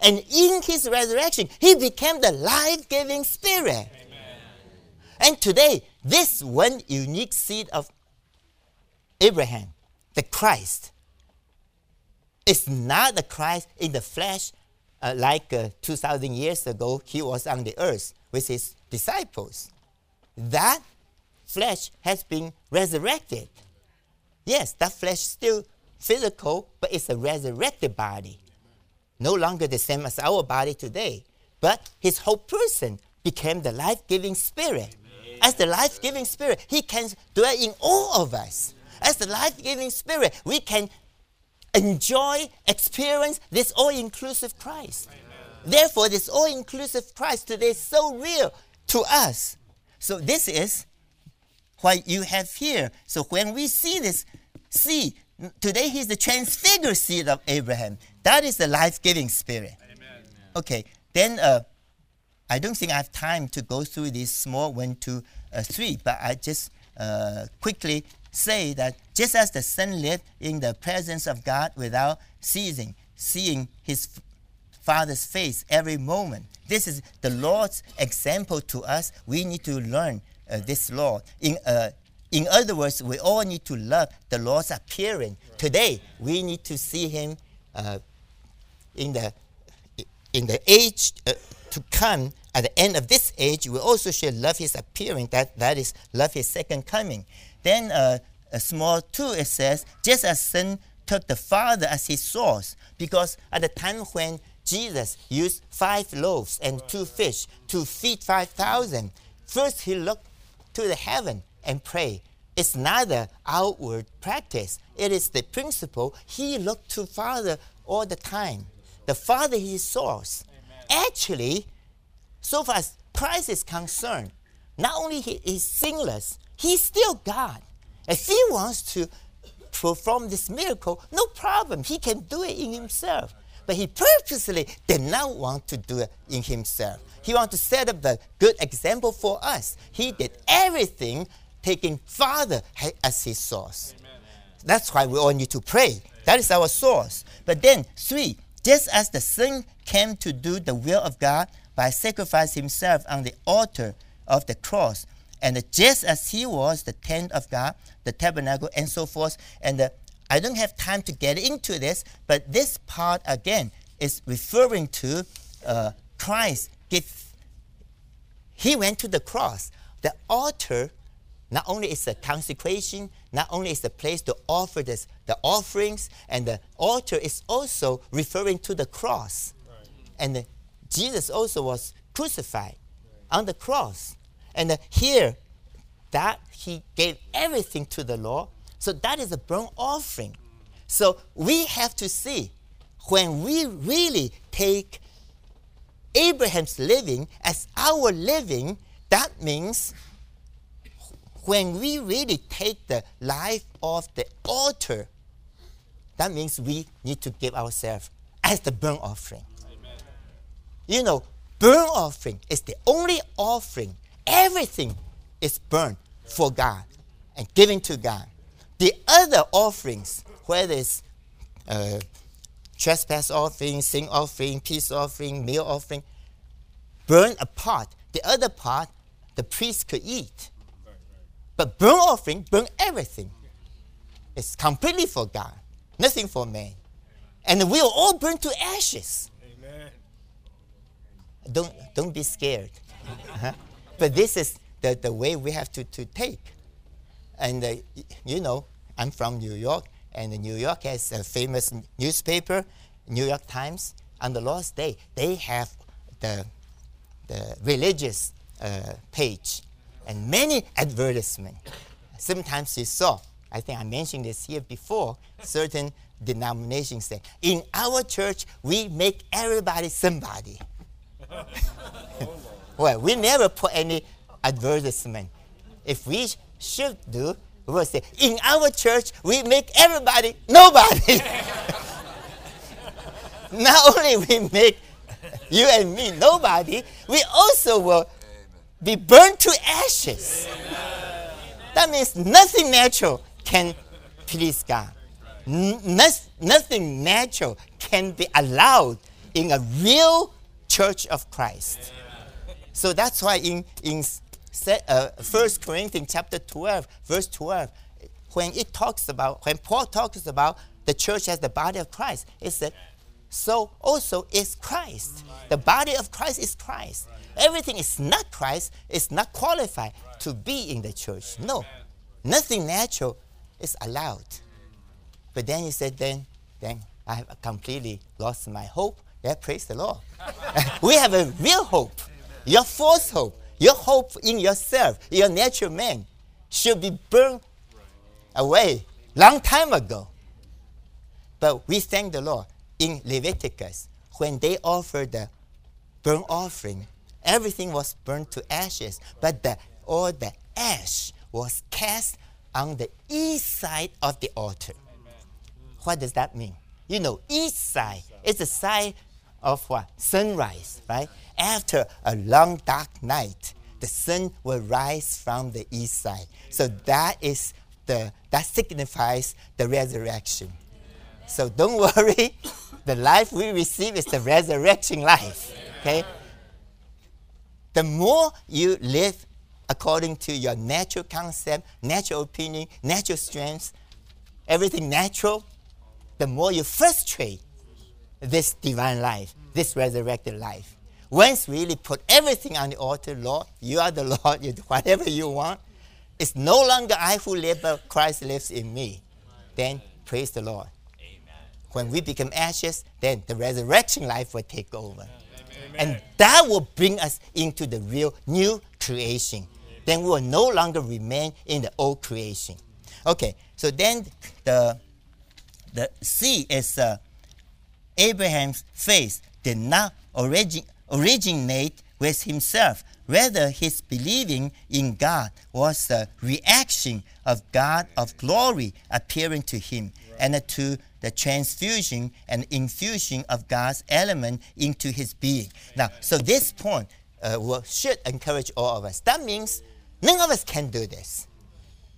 And in his resurrection, he became the life giving spirit. Amen. And today, this one unique seed of Abraham, the Christ, it's not the Christ in the flesh uh, like uh, 2,000 years ago he was on the earth with his disciples. That flesh has been resurrected. Yes, that flesh still physical, but it's a resurrected body. No longer the same as our body today. But his whole person became the life giving spirit. As the life giving spirit, he can dwell in all of us. As the life giving spirit, we can enjoy, experience this all inclusive Christ. Amen. Therefore, this all inclusive Christ today is so real to us. So, this is what you have here. So, when we see this, see, today he's the transfigured seed of Abraham. That is the life giving spirit. Amen. Okay, then uh, I don't think I have time to go through these small one, two, uh, three, but I just uh, quickly say that just as the Son lived in the presence of God without ceasing, seeing his Father's face every moment, this is the Lord's example to us. We need to learn uh, this law. In, uh, in other words, we all need to love the Lord's appearance. Today, we need to see him uh, in the in the age uh, to come, at the end of this age, we also should love his appearing. That that is love his second coming. Then uh, small two it says, just as son took the father as his source, because at the time when Jesus used five loaves and two fish to feed five thousand, first he looked to the heaven and prayed. It's not an outward practice. It is the principle. He looked to Father all the time. The Father is his source. Actually, so far as Christ is concerned, not only he is sinless, he's still God. If he wants to perform this miracle, no problem. He can do it in himself. But he purposely did not want to do it in himself. He wanted to set up the good example for us. He did everything taking Father as his source. That's why we all need to pray. That is our source. But then, three, just as the Son came to do the will of God by sacrificing himself on the altar of the cross, and just as he was the tent of God, the tabernacle, and so forth, and the, I don't have time to get into this, but this part again is referring to uh, Christ. Give, he went to the cross. The altar not only is a consecration, not only is the place to offer this, the offerings, and the altar is also referring to the cross. Right. And the, Jesus also was crucified right. on the cross. And here, that he gave everything to the Lord. So that is a burnt offering. So we have to see when we really take Abraham's living as our living, that means when we really take the life of the altar, that means we need to give ourselves as the burnt offering. Amen. You know, burnt offering is the only offering. Everything is burnt for God and given to God. The other offerings, whether it's uh, trespass offering, sin offering, peace offering, meal offering, burn apart. The other part, the priest could eat. But burnt offering, burn everything. It's completely for God, nothing for man. And we will all burn to ashes. Amen. Don't, don't be scared. uh-huh. But this is the, the way we have to, to take. And, uh, you know, I'm from New York, and New York has a famous newspaper, New York Times. On the Lord's Day, they have the, the religious uh, page and many advertisements. Sometimes you saw, I think I mentioned this here before, certain denominations say, in our church, we make everybody somebody. well, we never put any advertisement. If we should do, we will say, in our church, we make everybody nobody. Not only we make you and me nobody, we also will be burned to ashes. Amen. That means nothing natural can please God. nothing natural can be allowed in a real church of Christ. So that's why in, in uh, 1 Corinthians chapter 12, verse 12, when it talks about, when Paul talks about the church as the body of Christ, it said, so also is Christ. The body of Christ is Christ everything is not Christ, is not qualified right. to be in the church. No, nothing natural is allowed. But then he said, then, then I have completely lost my hope. Yeah, praise the Lord. we have a real hope. Your false hope, your hope in yourself, your natural man, should be burned away long time ago. But we thank the Lord in Leviticus when they offered the burnt offering everything was burned to ashes, but the, all the ash was cast on the east side of the altar. What does that mean? You know, east side is the side of what? Sunrise, right? After a long dark night, the sun will rise from the east side. So that is the that signifies the resurrection. So don't worry, the life we receive is the resurrection life. Okay? the more you live according to your natural concept, natural opinion, natural strengths, everything natural, the more you frustrate this divine life, this resurrected life. Once we really put everything on the altar, Lord, you are the Lord, you do whatever you want. It's no longer I who live, but Christ lives in me. Then praise the Lord. Amen. When we become ashes, then the resurrection life will take over. And that will bring us into the real new creation. Then we will no longer remain in the old creation. Okay, so then the, the C is uh, Abraham's faith did not origin, originate with himself. whether his believing in God was a reaction of God of glory appearing to him and to the transfusion and infusion of God's element into his being. Now, so this point uh, will, should encourage all of us. That means none of us can do this.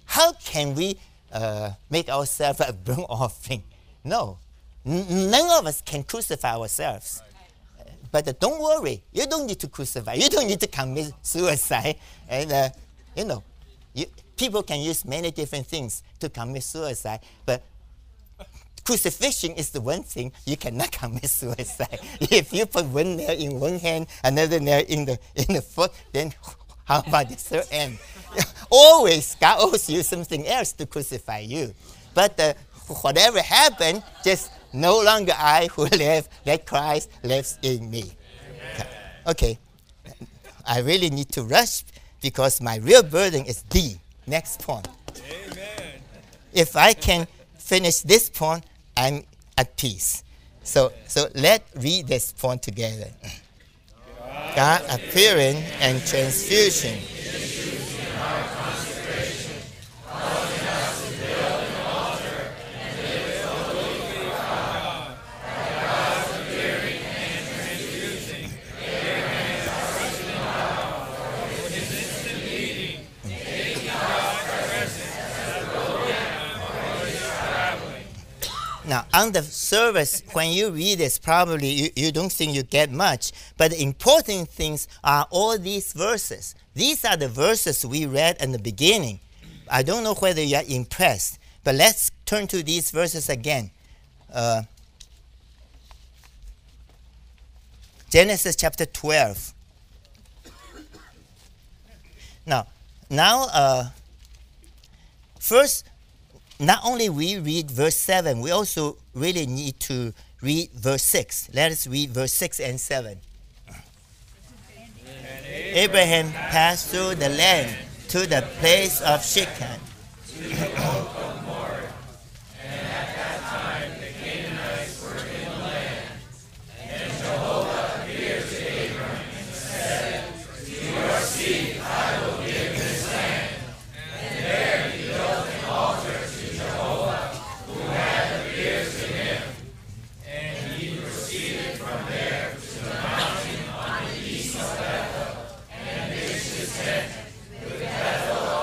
How can we uh, make ourselves a burnt offering? No. N- none of us can crucify ourselves. But uh, don't worry, you don't need to crucify. You don't need to commit suicide. And, uh, you know, you, people can use many different things to commit suicide. But crucifixion is the one thing you cannot commit suicide. if you put one nail in one hand, another nail in the, in the foot, then how about the third end? Always, God owes you something else to crucify you. But uh, whatever happened, just no longer I who live, that Christ lives in me. Okay. I really need to rush because my real burden is D. Next point. Amen. If I can finish this point, I'm at peace. So, so let's read this point together. God appearing and transfusion. Now, on the surface, when you read this, probably you, you don't think you get much. But the important things are all these verses. These are the verses we read in the beginning. I don't know whether you are impressed, but let's turn to these verses again. Uh, Genesis chapter 12. Now, now, uh, first, not only we read verse 7, we also really need to read verse 6. Let us read verse 6 and 7. Abraham passed through the land to the place of Shechem.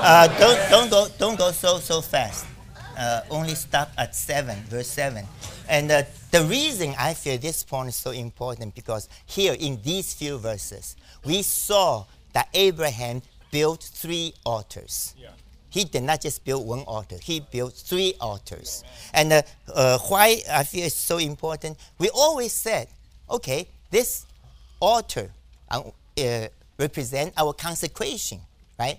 Uh, don't don't go don't go so so fast. Uh, only stop at seven, verse seven. And uh, the reason I feel this point is so important because here in these few verses we saw that Abraham built three altars. Yeah. He did not just build one altar; he built three altars. And uh, uh, why I feel it's so important? We always said, okay, this altar uh, uh, represent our consecration, right?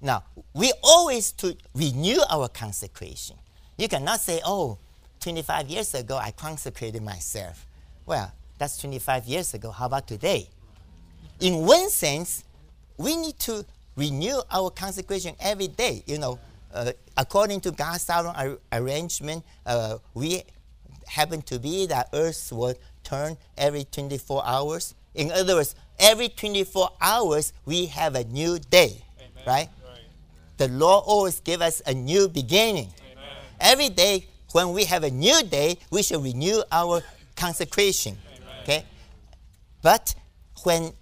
Now, we always to renew our consecration. You cannot say, oh, 25 years ago I consecrated myself. Well, that's 25 years ago. How about today? In one sense, we need to renew our consecration every day. You know, uh, according to God's sovereign ar- arrangement, uh, we happen to be that Earth will turn every 24 hours. In other words, every 24 hours we have a new day, right? The Lord always give us a new beginning. Amen. Every day, when we have a new day, we should renew our consecration. Okay? But when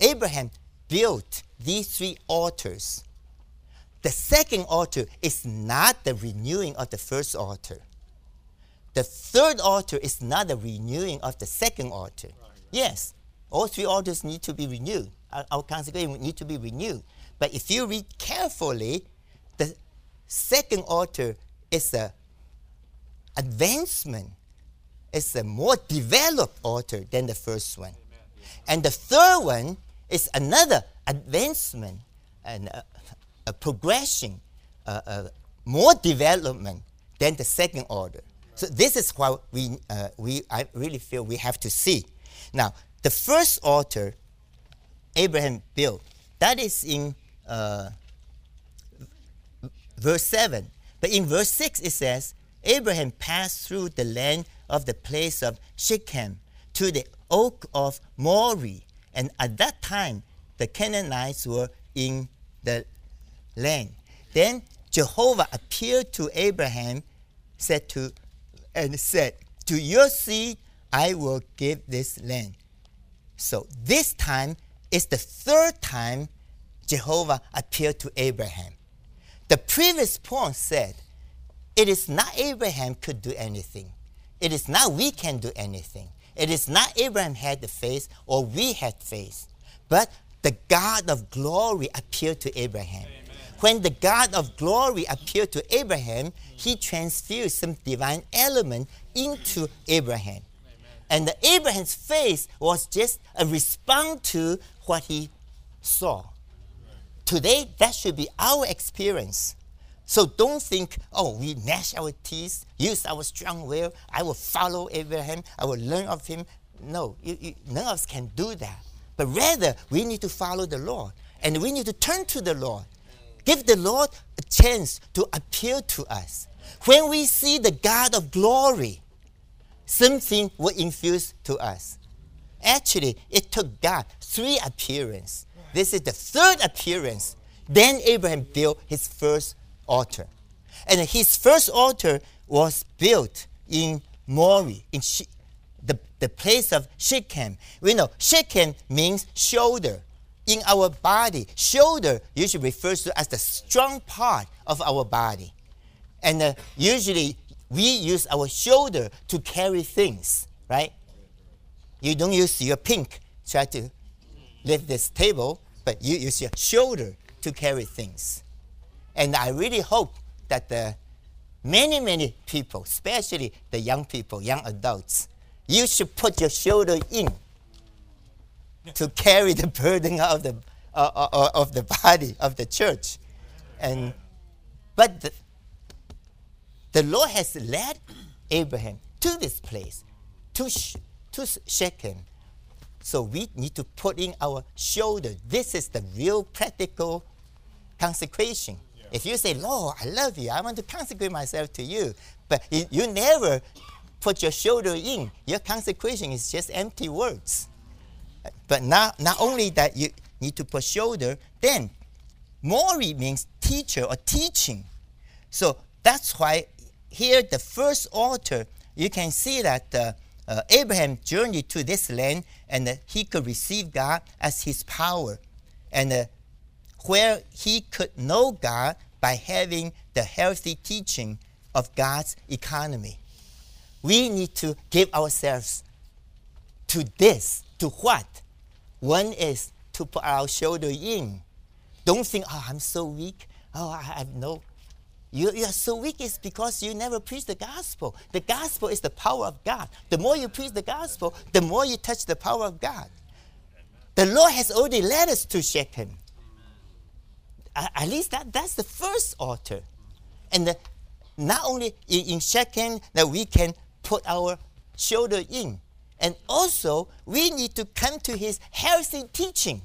Abraham built these three altars, the second altar is not the renewing of the first altar. The third altar is not the renewing of the second altar. Yes, all three altars need to be renewed. Our, our consecration need to be renewed. But if you read carefully, the second altar is a advancement. is a more developed altar than the first one. And the third one is another advancement and a, a progression, uh, uh, more development than the second order. So this is what we, uh, we I really feel we have to see. Now, the first altar Abraham built, that is in uh, verse 7. But in verse 6 it says, Abraham passed through the land of the place of Shechem to the oak of Moreh. And at that time, the Canaanites were in the land. Then Jehovah appeared to Abraham, said to, and said, To your seed I will give this land. So this time is the third time Jehovah appeared to Abraham. The previous point said, it is not Abraham could do anything. It is not we can do anything. It is not Abraham had the faith or we had faith. But the God of glory appeared to Abraham. Amen. When the God of glory appeared to Abraham, he transfused some divine element into Abraham. And the Abraham's faith was just a response to what he saw. Today, that should be our experience. So don't think, oh, we gnash our teeth, use our strong will, I will follow Abraham, I will learn of him. No, you, you, none of us can do that. But rather, we need to follow the Lord. And we need to turn to the Lord. Give the Lord a chance to appeal to us. When we see the God of glory, something will infuse to us. Actually, it took God three appearances. This is the third appearance. Then Abraham built his first altar. And his first altar was built in Moreh, in she- the, the place of Shechem. We know Shechem means shoulder. In our body, shoulder usually refers to as the strong part of our body. And uh, usually we use our shoulder to carry things, right? You don't use your pink try to lift this table, but you use your shoulder to carry things. And I really hope that the many, many people, especially the young people, young adults, you should put your shoulder in to carry the burden of the, uh, uh, uh, of the body of the church. And, but the, the Lord has led Abraham to this place, to, sh- to Shechem. So we need to put in our shoulder. This is the real practical consecration. Yeah. If you say, Lord, I love you, I want to consecrate myself to you, but you, never put your shoulder in, your consecration is just empty words. But not, not only that you need to put shoulder, then Moreh means teacher or teaching. So that's why here, the first altar, you can see that uh, uh, Abraham journeyed to this land and uh, he could receive God as his power. And uh, where he could know God by having the healthy teaching of God's economy. We need to give ourselves to this. To what? One is to put our shoulder in. Don't think, oh, I'm so weak. Oh, I have no you, you are so weak is because you never preach the gospel. The gospel is the power of God. The more you preach the gospel, the more you touch the power of God. The Lord has already led us to Shechem. At least that, that's the first altar. And the, not only in, in Shechem that we can put our shoulder in, and also we need to come to his healthy teaching.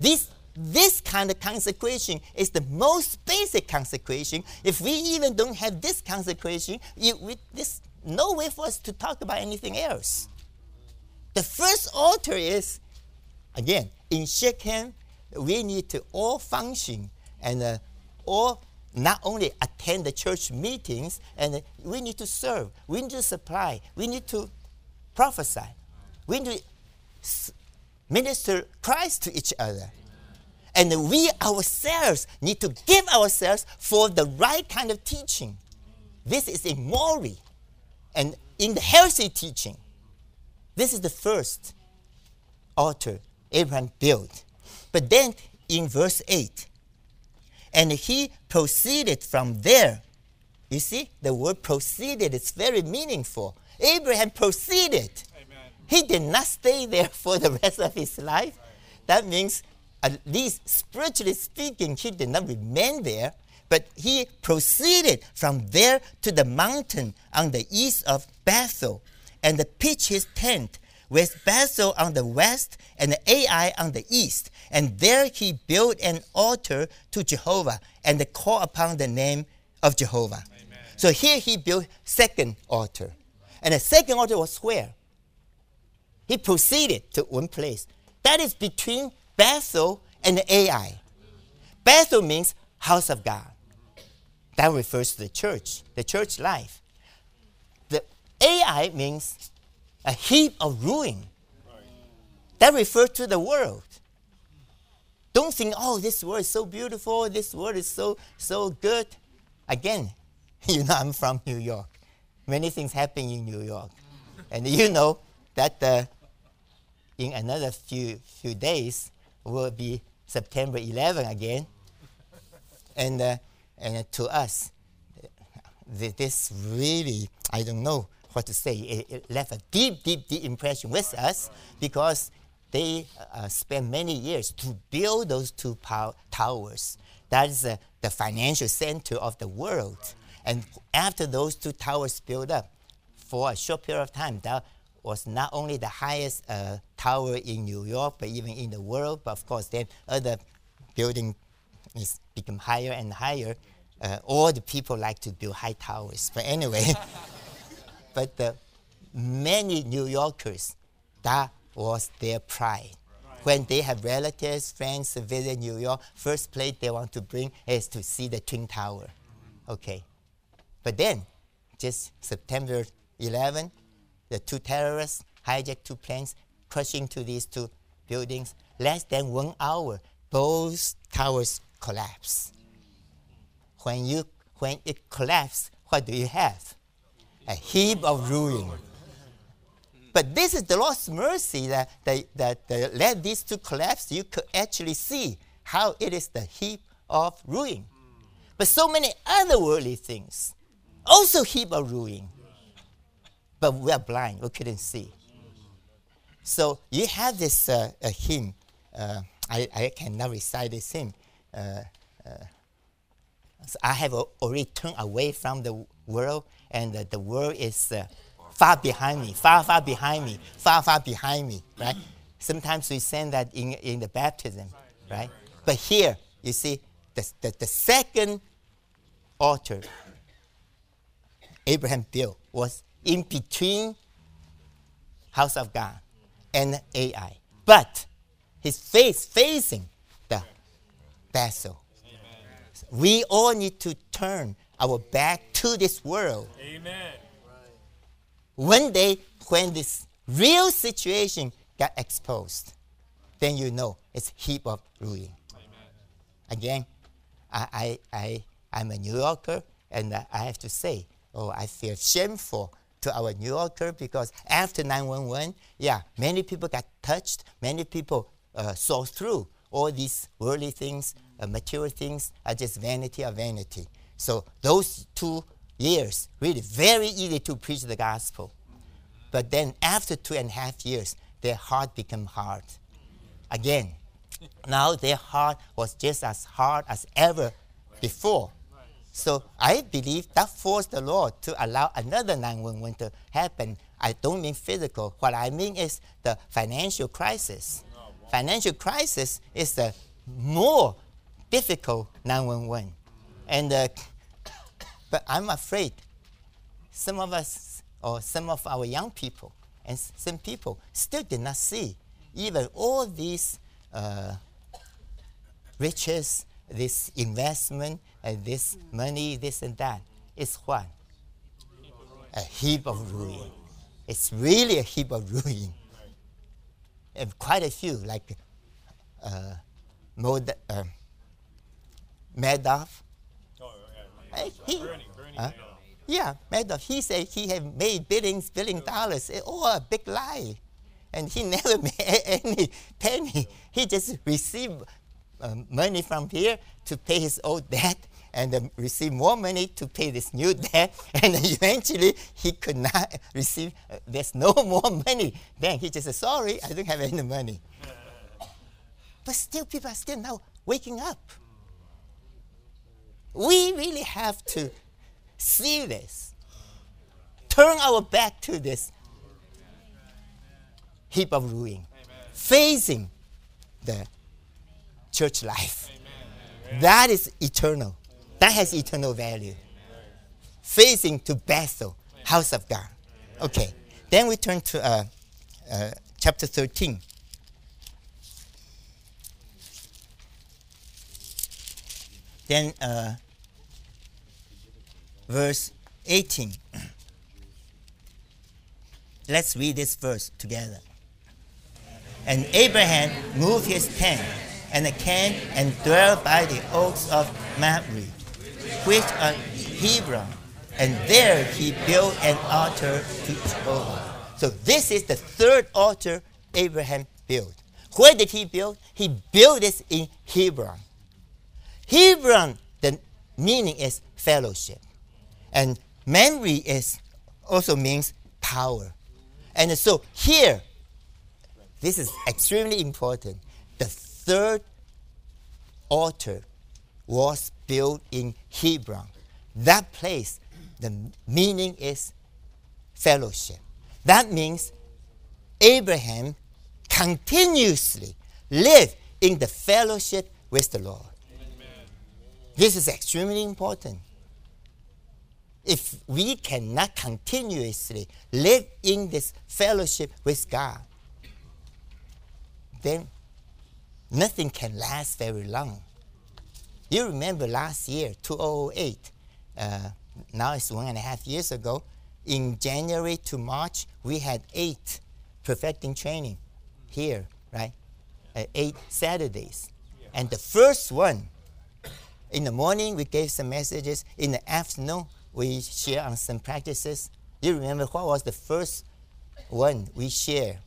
This this kind of consecration is the most basic consecration. If we even don't have this consecration, you, we, this no way for us to talk about anything else. The first altar is, again, in Shechem, we need to all function and uh, all not only attend the church meetings, and uh, we need to serve, we need to supply, we need to prophesy, we need to minister Christ to each other. And we ourselves need to give ourselves for the right kind of teaching. This is a Moreh. And in the healthy teaching, this is the first altar Abraham built. But then in verse 8, and he proceeded from there. You see, the word proceeded is very meaningful. Abraham proceeded. He did not stay there for the rest of his life. That means, at least spiritually speaking, he did not remain there, but he proceeded from there to the mountain on the east of Bethel and pitched his tent with Bethel on the west and Ai on the east. And there he built an altar to Jehovah and called upon the name of Jehovah. Amen. So here he built second altar. And the second altar was where? He proceeded to one place. That is between Bethel and Ai. Bethel means house of God. That refers to the church, the church life. The Ai means a heap of ruin. That refers to the world. Don't think, oh, this world is so beautiful, this world is so so good. Again, you know I'm from New York. Many things happen in New York. And you know that uh, in another few few days will be September 11 again. And uh, and to us, this really, I don't know what to say, it, it left a deep, deep, deep impression with us because they uh, spent many years to build those two pow- towers. That is uh, the financial center of the world. And after those two towers built up, for a short period of time, that was not only the highest uh, tower in New York, but even in the world. But of course, then other buildings become higher and higher. Uh, all the people like to build high towers. But anyway, but the many New Yorkers, that was their pride. When they have relatives, friends visit New York, first place they want to bring is to see the Twin Tower. Okay. But then, just September 11, the two terrorists hijacked two planes, crashing to these two buildings. Less than one hour, both towers collapse. When, you, when it collapses, what do you have? A heap of ruin. But this is the Lord's mercy that, that, that, that led these to collapse. You could actually see how it is the heap of ruin. But so many other worldly things also heap of ruin. But we are blind, we couldn't see. So you have this uh, hymn. Uh, I, I cannot recite this hymn. Uh, uh so I have already turned away from the world, and the world is uh, far behind me, far, far behind me, far, far behind me, right? Sometimes we sing that in, in the baptism, right? But here, you see, the, the, the second altar Abraham built was in between house of God and Ai. But his face facing the Bethel. We all need to turn our back to this world. Amen. One day, when this real situation got exposed, then you know it's heap of ruin. Amen. Again, I, I, I, I'm a New Yorker, and I have to say, oh, I feel shameful to our New Yorker because after 911, yeah, many people got touched, many people uh, saw through all these worldly things, uh, material things are just vanity of vanity. So those two years, really very easy to preach the gospel. But then after two and a half years, their heart became hard. Again, now their heart was just as hard as ever before. So I believe that forced the Lord to allow another 911 to happen. I don't mean physical. What I mean is the financial crisis. Financial crisis is the more difficult 911. And uh, but I'm afraid some of us or some of our young people and some people still did not see even all these uh, riches, this investment, and this money, this and that. Is what? A heap of ruin. It's really a heap of ruin. And quite a few, like uh, Mod- uh, Madoff, Hey, he, Bernie, Bernie huh? Yeah, Madoff. He said he had made billions, billion dollars. Oh, a big lie. And he never made any penny. He just received um, money from here to pay his old debt and uh, receive more money to pay this new debt. And eventually, he could not receive, uh, there's no more money. Then he just said, Sorry, I don't have any money. but still, people are still now waking up. We really have to see this, turn our back to this heap of ruin, facing the church life. That is eternal. That has eternal value. Facing to Bethel, house of God. Okay. Then we turn to uh, uh, chapter 13. Then uh, verse 18. Let's read this verse together. And Abraham moved his tent and came and dwelt by the oaks of Mamre, which are Hebron, and there he built an altar to Jehovah. So this is the third altar Abraham built. Where did he build? He built this in Hebron. Hebron, the meaning is fellowship. And Mamre is also means power. And so here, this is extremely important. The third altar was built in Hebron. That place, the meaning is fellowship. That means Abraham continuously lived in the fellowship with the Lord. Amen. This is extremely important. If we cannot continuously live in this fellowship with God, then nothing can last very long. You remember last year, 2008, uh, now it's one and a half years ago, in January to March, we had eight perfecting training here, right? Uh, eight Saturdays. And the first one, in the morning, we gave some messages. In the afternoon, we share on some practices. You remember what was the first one we share?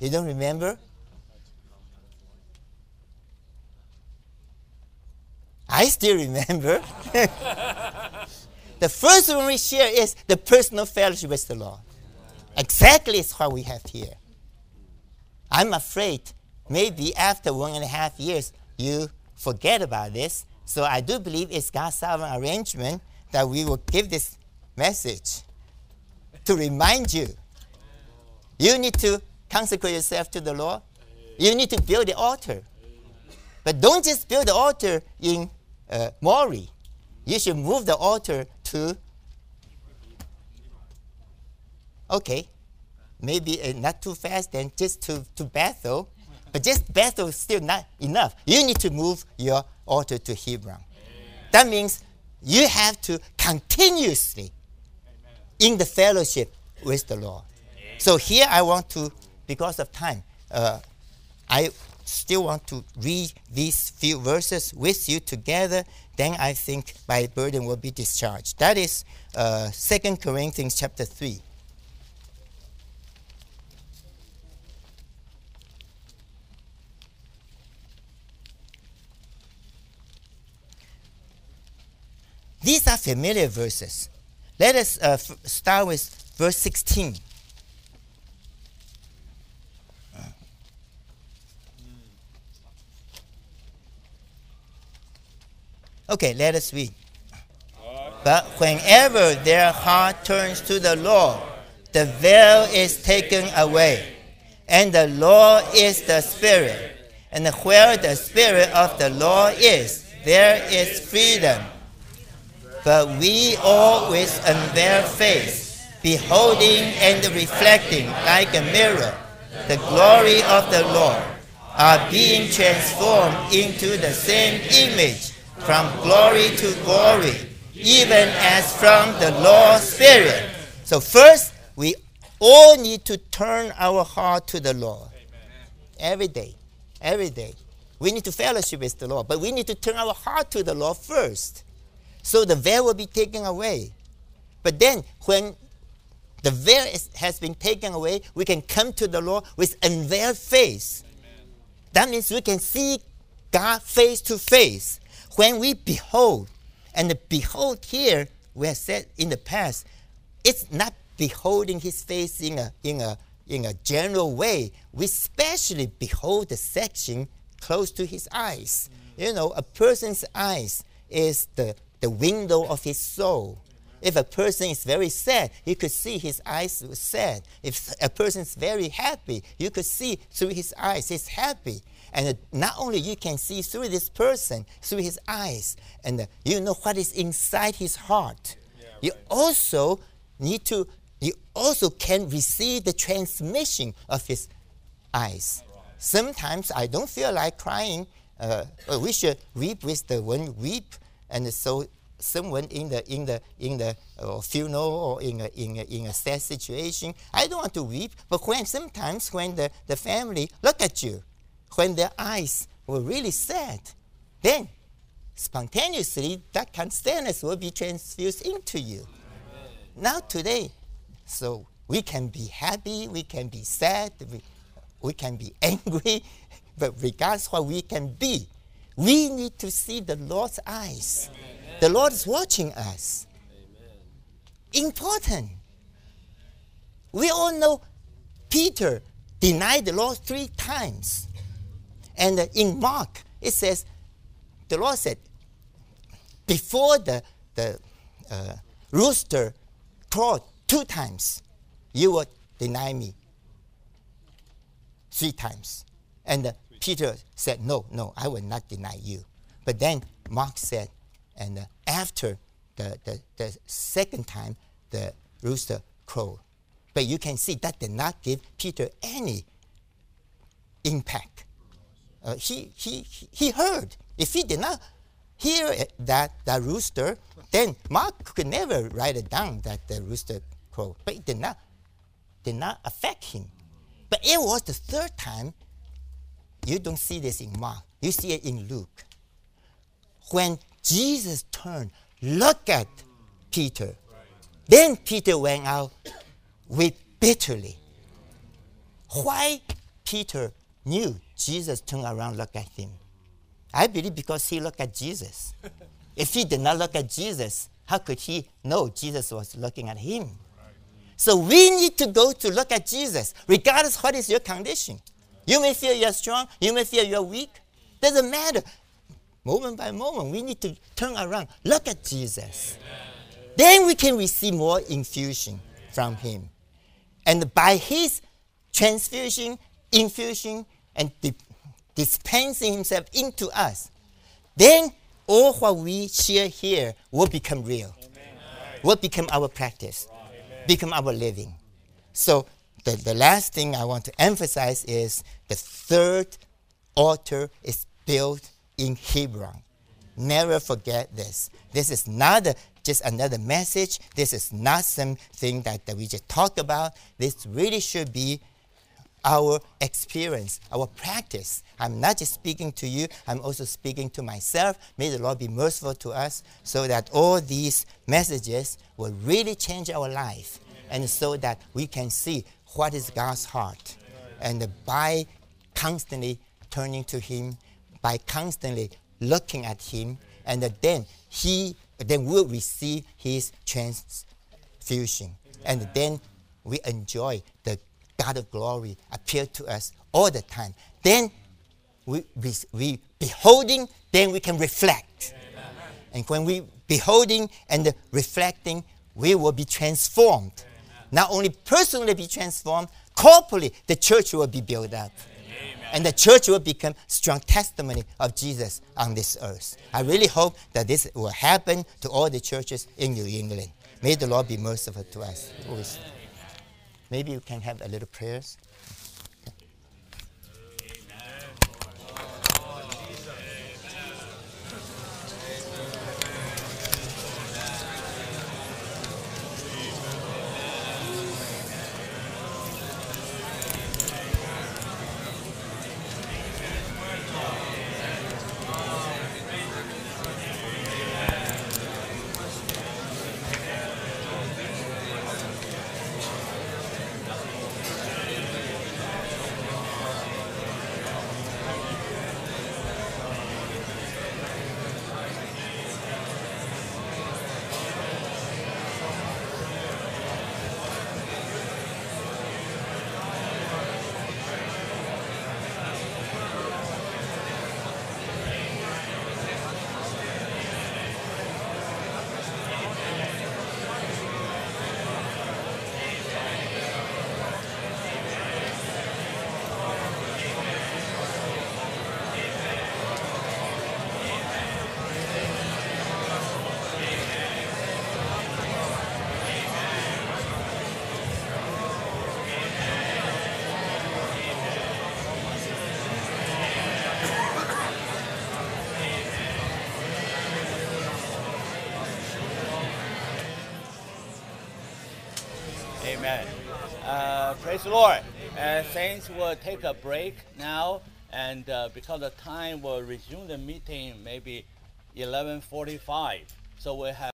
You don't remember? I still remember. the first one we share is the personal fellowship with the Lord. Exactly is what we have here. I'm afraid maybe after one and a half years you forget about this. So I do believe it's God's sovereign arrangement that we will give this message to remind you. You need to consecrate yourself to the Lord. You need to build the altar. But don't just build the altar in uh. You should move the altar to, okay, maybe uh, not too fast, then just to, to Bethel. But just Bethel is still not enough. You need to move your altar to Hebron. That means you have to continuously in the fellowship with the Lord. So here I want to, because of time, uh, I still want to read these few verses with you together, then I think my burden will be discharged. That is uh, 2 Corinthians chapter 3. These are familiar verses. Let us uh, f- start with verse 16. Okay, let us read. But whenever their heart turns to the Lord, the veil is taken away. And the Lord is the Spirit. And where the Spirit of the Lord is, there is freedom. But we all with unveiled face, beholding and reflecting like a mirror the glory of the Lord, are being transformed into the same image from glory to glory, even as from the Lord's Spirit. So, first, we all need to turn our heart to the Lord. Every day. Every day. We need to fellowship with the Lord, but we need to turn our heart to the Lord first. So the veil will be taken away. But then, when the veil is, has been taken away, we can come to the Lord with unveiled face. Amen. That means we can see God face to face. When we behold, and the behold here, we have said in the past, it's not beholding his face in a, in a, in a general way. We specially behold the section close to his eyes. You know, a person's eyes is the, the window of his soul. If a person is very sad, you could see his eyes were sad. If a person is very happy, you could see through his eyes he's happy. And not only you can see through this person, through his eyes, and you know what is inside his heart. Yeah, right. You also need to, you also can receive the transmission of his eyes. Right. Sometimes I don't feel like crying. Uh, we should weep with the one weep, and so someone in the in the in the uh, funeral or in a, in a, in a sad situation. I don't want to weep, but when sometimes when the, the family look at you when their eyes were really sad, then spontaneously that kind of sadness will be transfused into you. Amen. Now today, so we can be happy, we can be sad, we, we can be angry, but regardless what we can be, we need to see the Lord's eyes. Amen. The Lord is watching us. Amen. Important. We all know Peter denied the Lord three times. And in Mark, it says, the Lord said, before the, the uh, rooster crowed two times, you will deny me three times. And uh, Peter said, No, no, I will not deny you. But then Mark said, and uh, after the, the, the second time, the rooster crowed. But you can see that did not give Peter any impact uh, he, he, he heard. If he did not hear that, that rooster, then Mark could never write it down that the rooster crowed. But it did not, did not affect him. But it was the third time. You don't see this in Mark. You see it in Luke. When Jesus turned, looked at Peter. Then Peter went out with bitterly. Why Peter knew Jesus turned around, looked at him. I believe because he looked at Jesus. if he did not look at Jesus, how could he know Jesus was looking at him? So we need to go to look at Jesus, regardless what is your condition. You may feel you're strong, you may feel you're weak. Doesn't matter. Moment by moment, we need to turn around, look at Jesus. Amen. Then we can receive more infusion from him. And by his transfusion, infusion, and di- dispensing himself into us, then all what we share here will become real, Amen. will become our practice, Amen. become our living. So the, the last thing I want to emphasize is the third altar is built in Hebron. Never forget this. This is not a, just another message. This is not something that, that we just talk about. This really should be our experience, our practice. I'm not just speaking to you, I'm also speaking to myself. May the Lord be merciful to us so that all these messages will really change our life and so that we can see what is God's heart. And by constantly turning to Him, by constantly looking at Him, and then He then will receive His transfusion. And then we enjoy the God of glory appear to us all the time. Then we, we, we beholding, then we can reflect. Amen. And when we beholding and reflecting, we will be transformed. Amen. Not only personally be transformed, corporally the church will be built up. And the church will become strong testimony of Jesus on this earth. I really hope that this will happen to all the churches in New England. May the Lord be merciful to us. Maybe you can have a little prayers. The Lord. Uh, saints will take a break now, and uh, because of time, we'll resume the meeting maybe 11:45. So we have.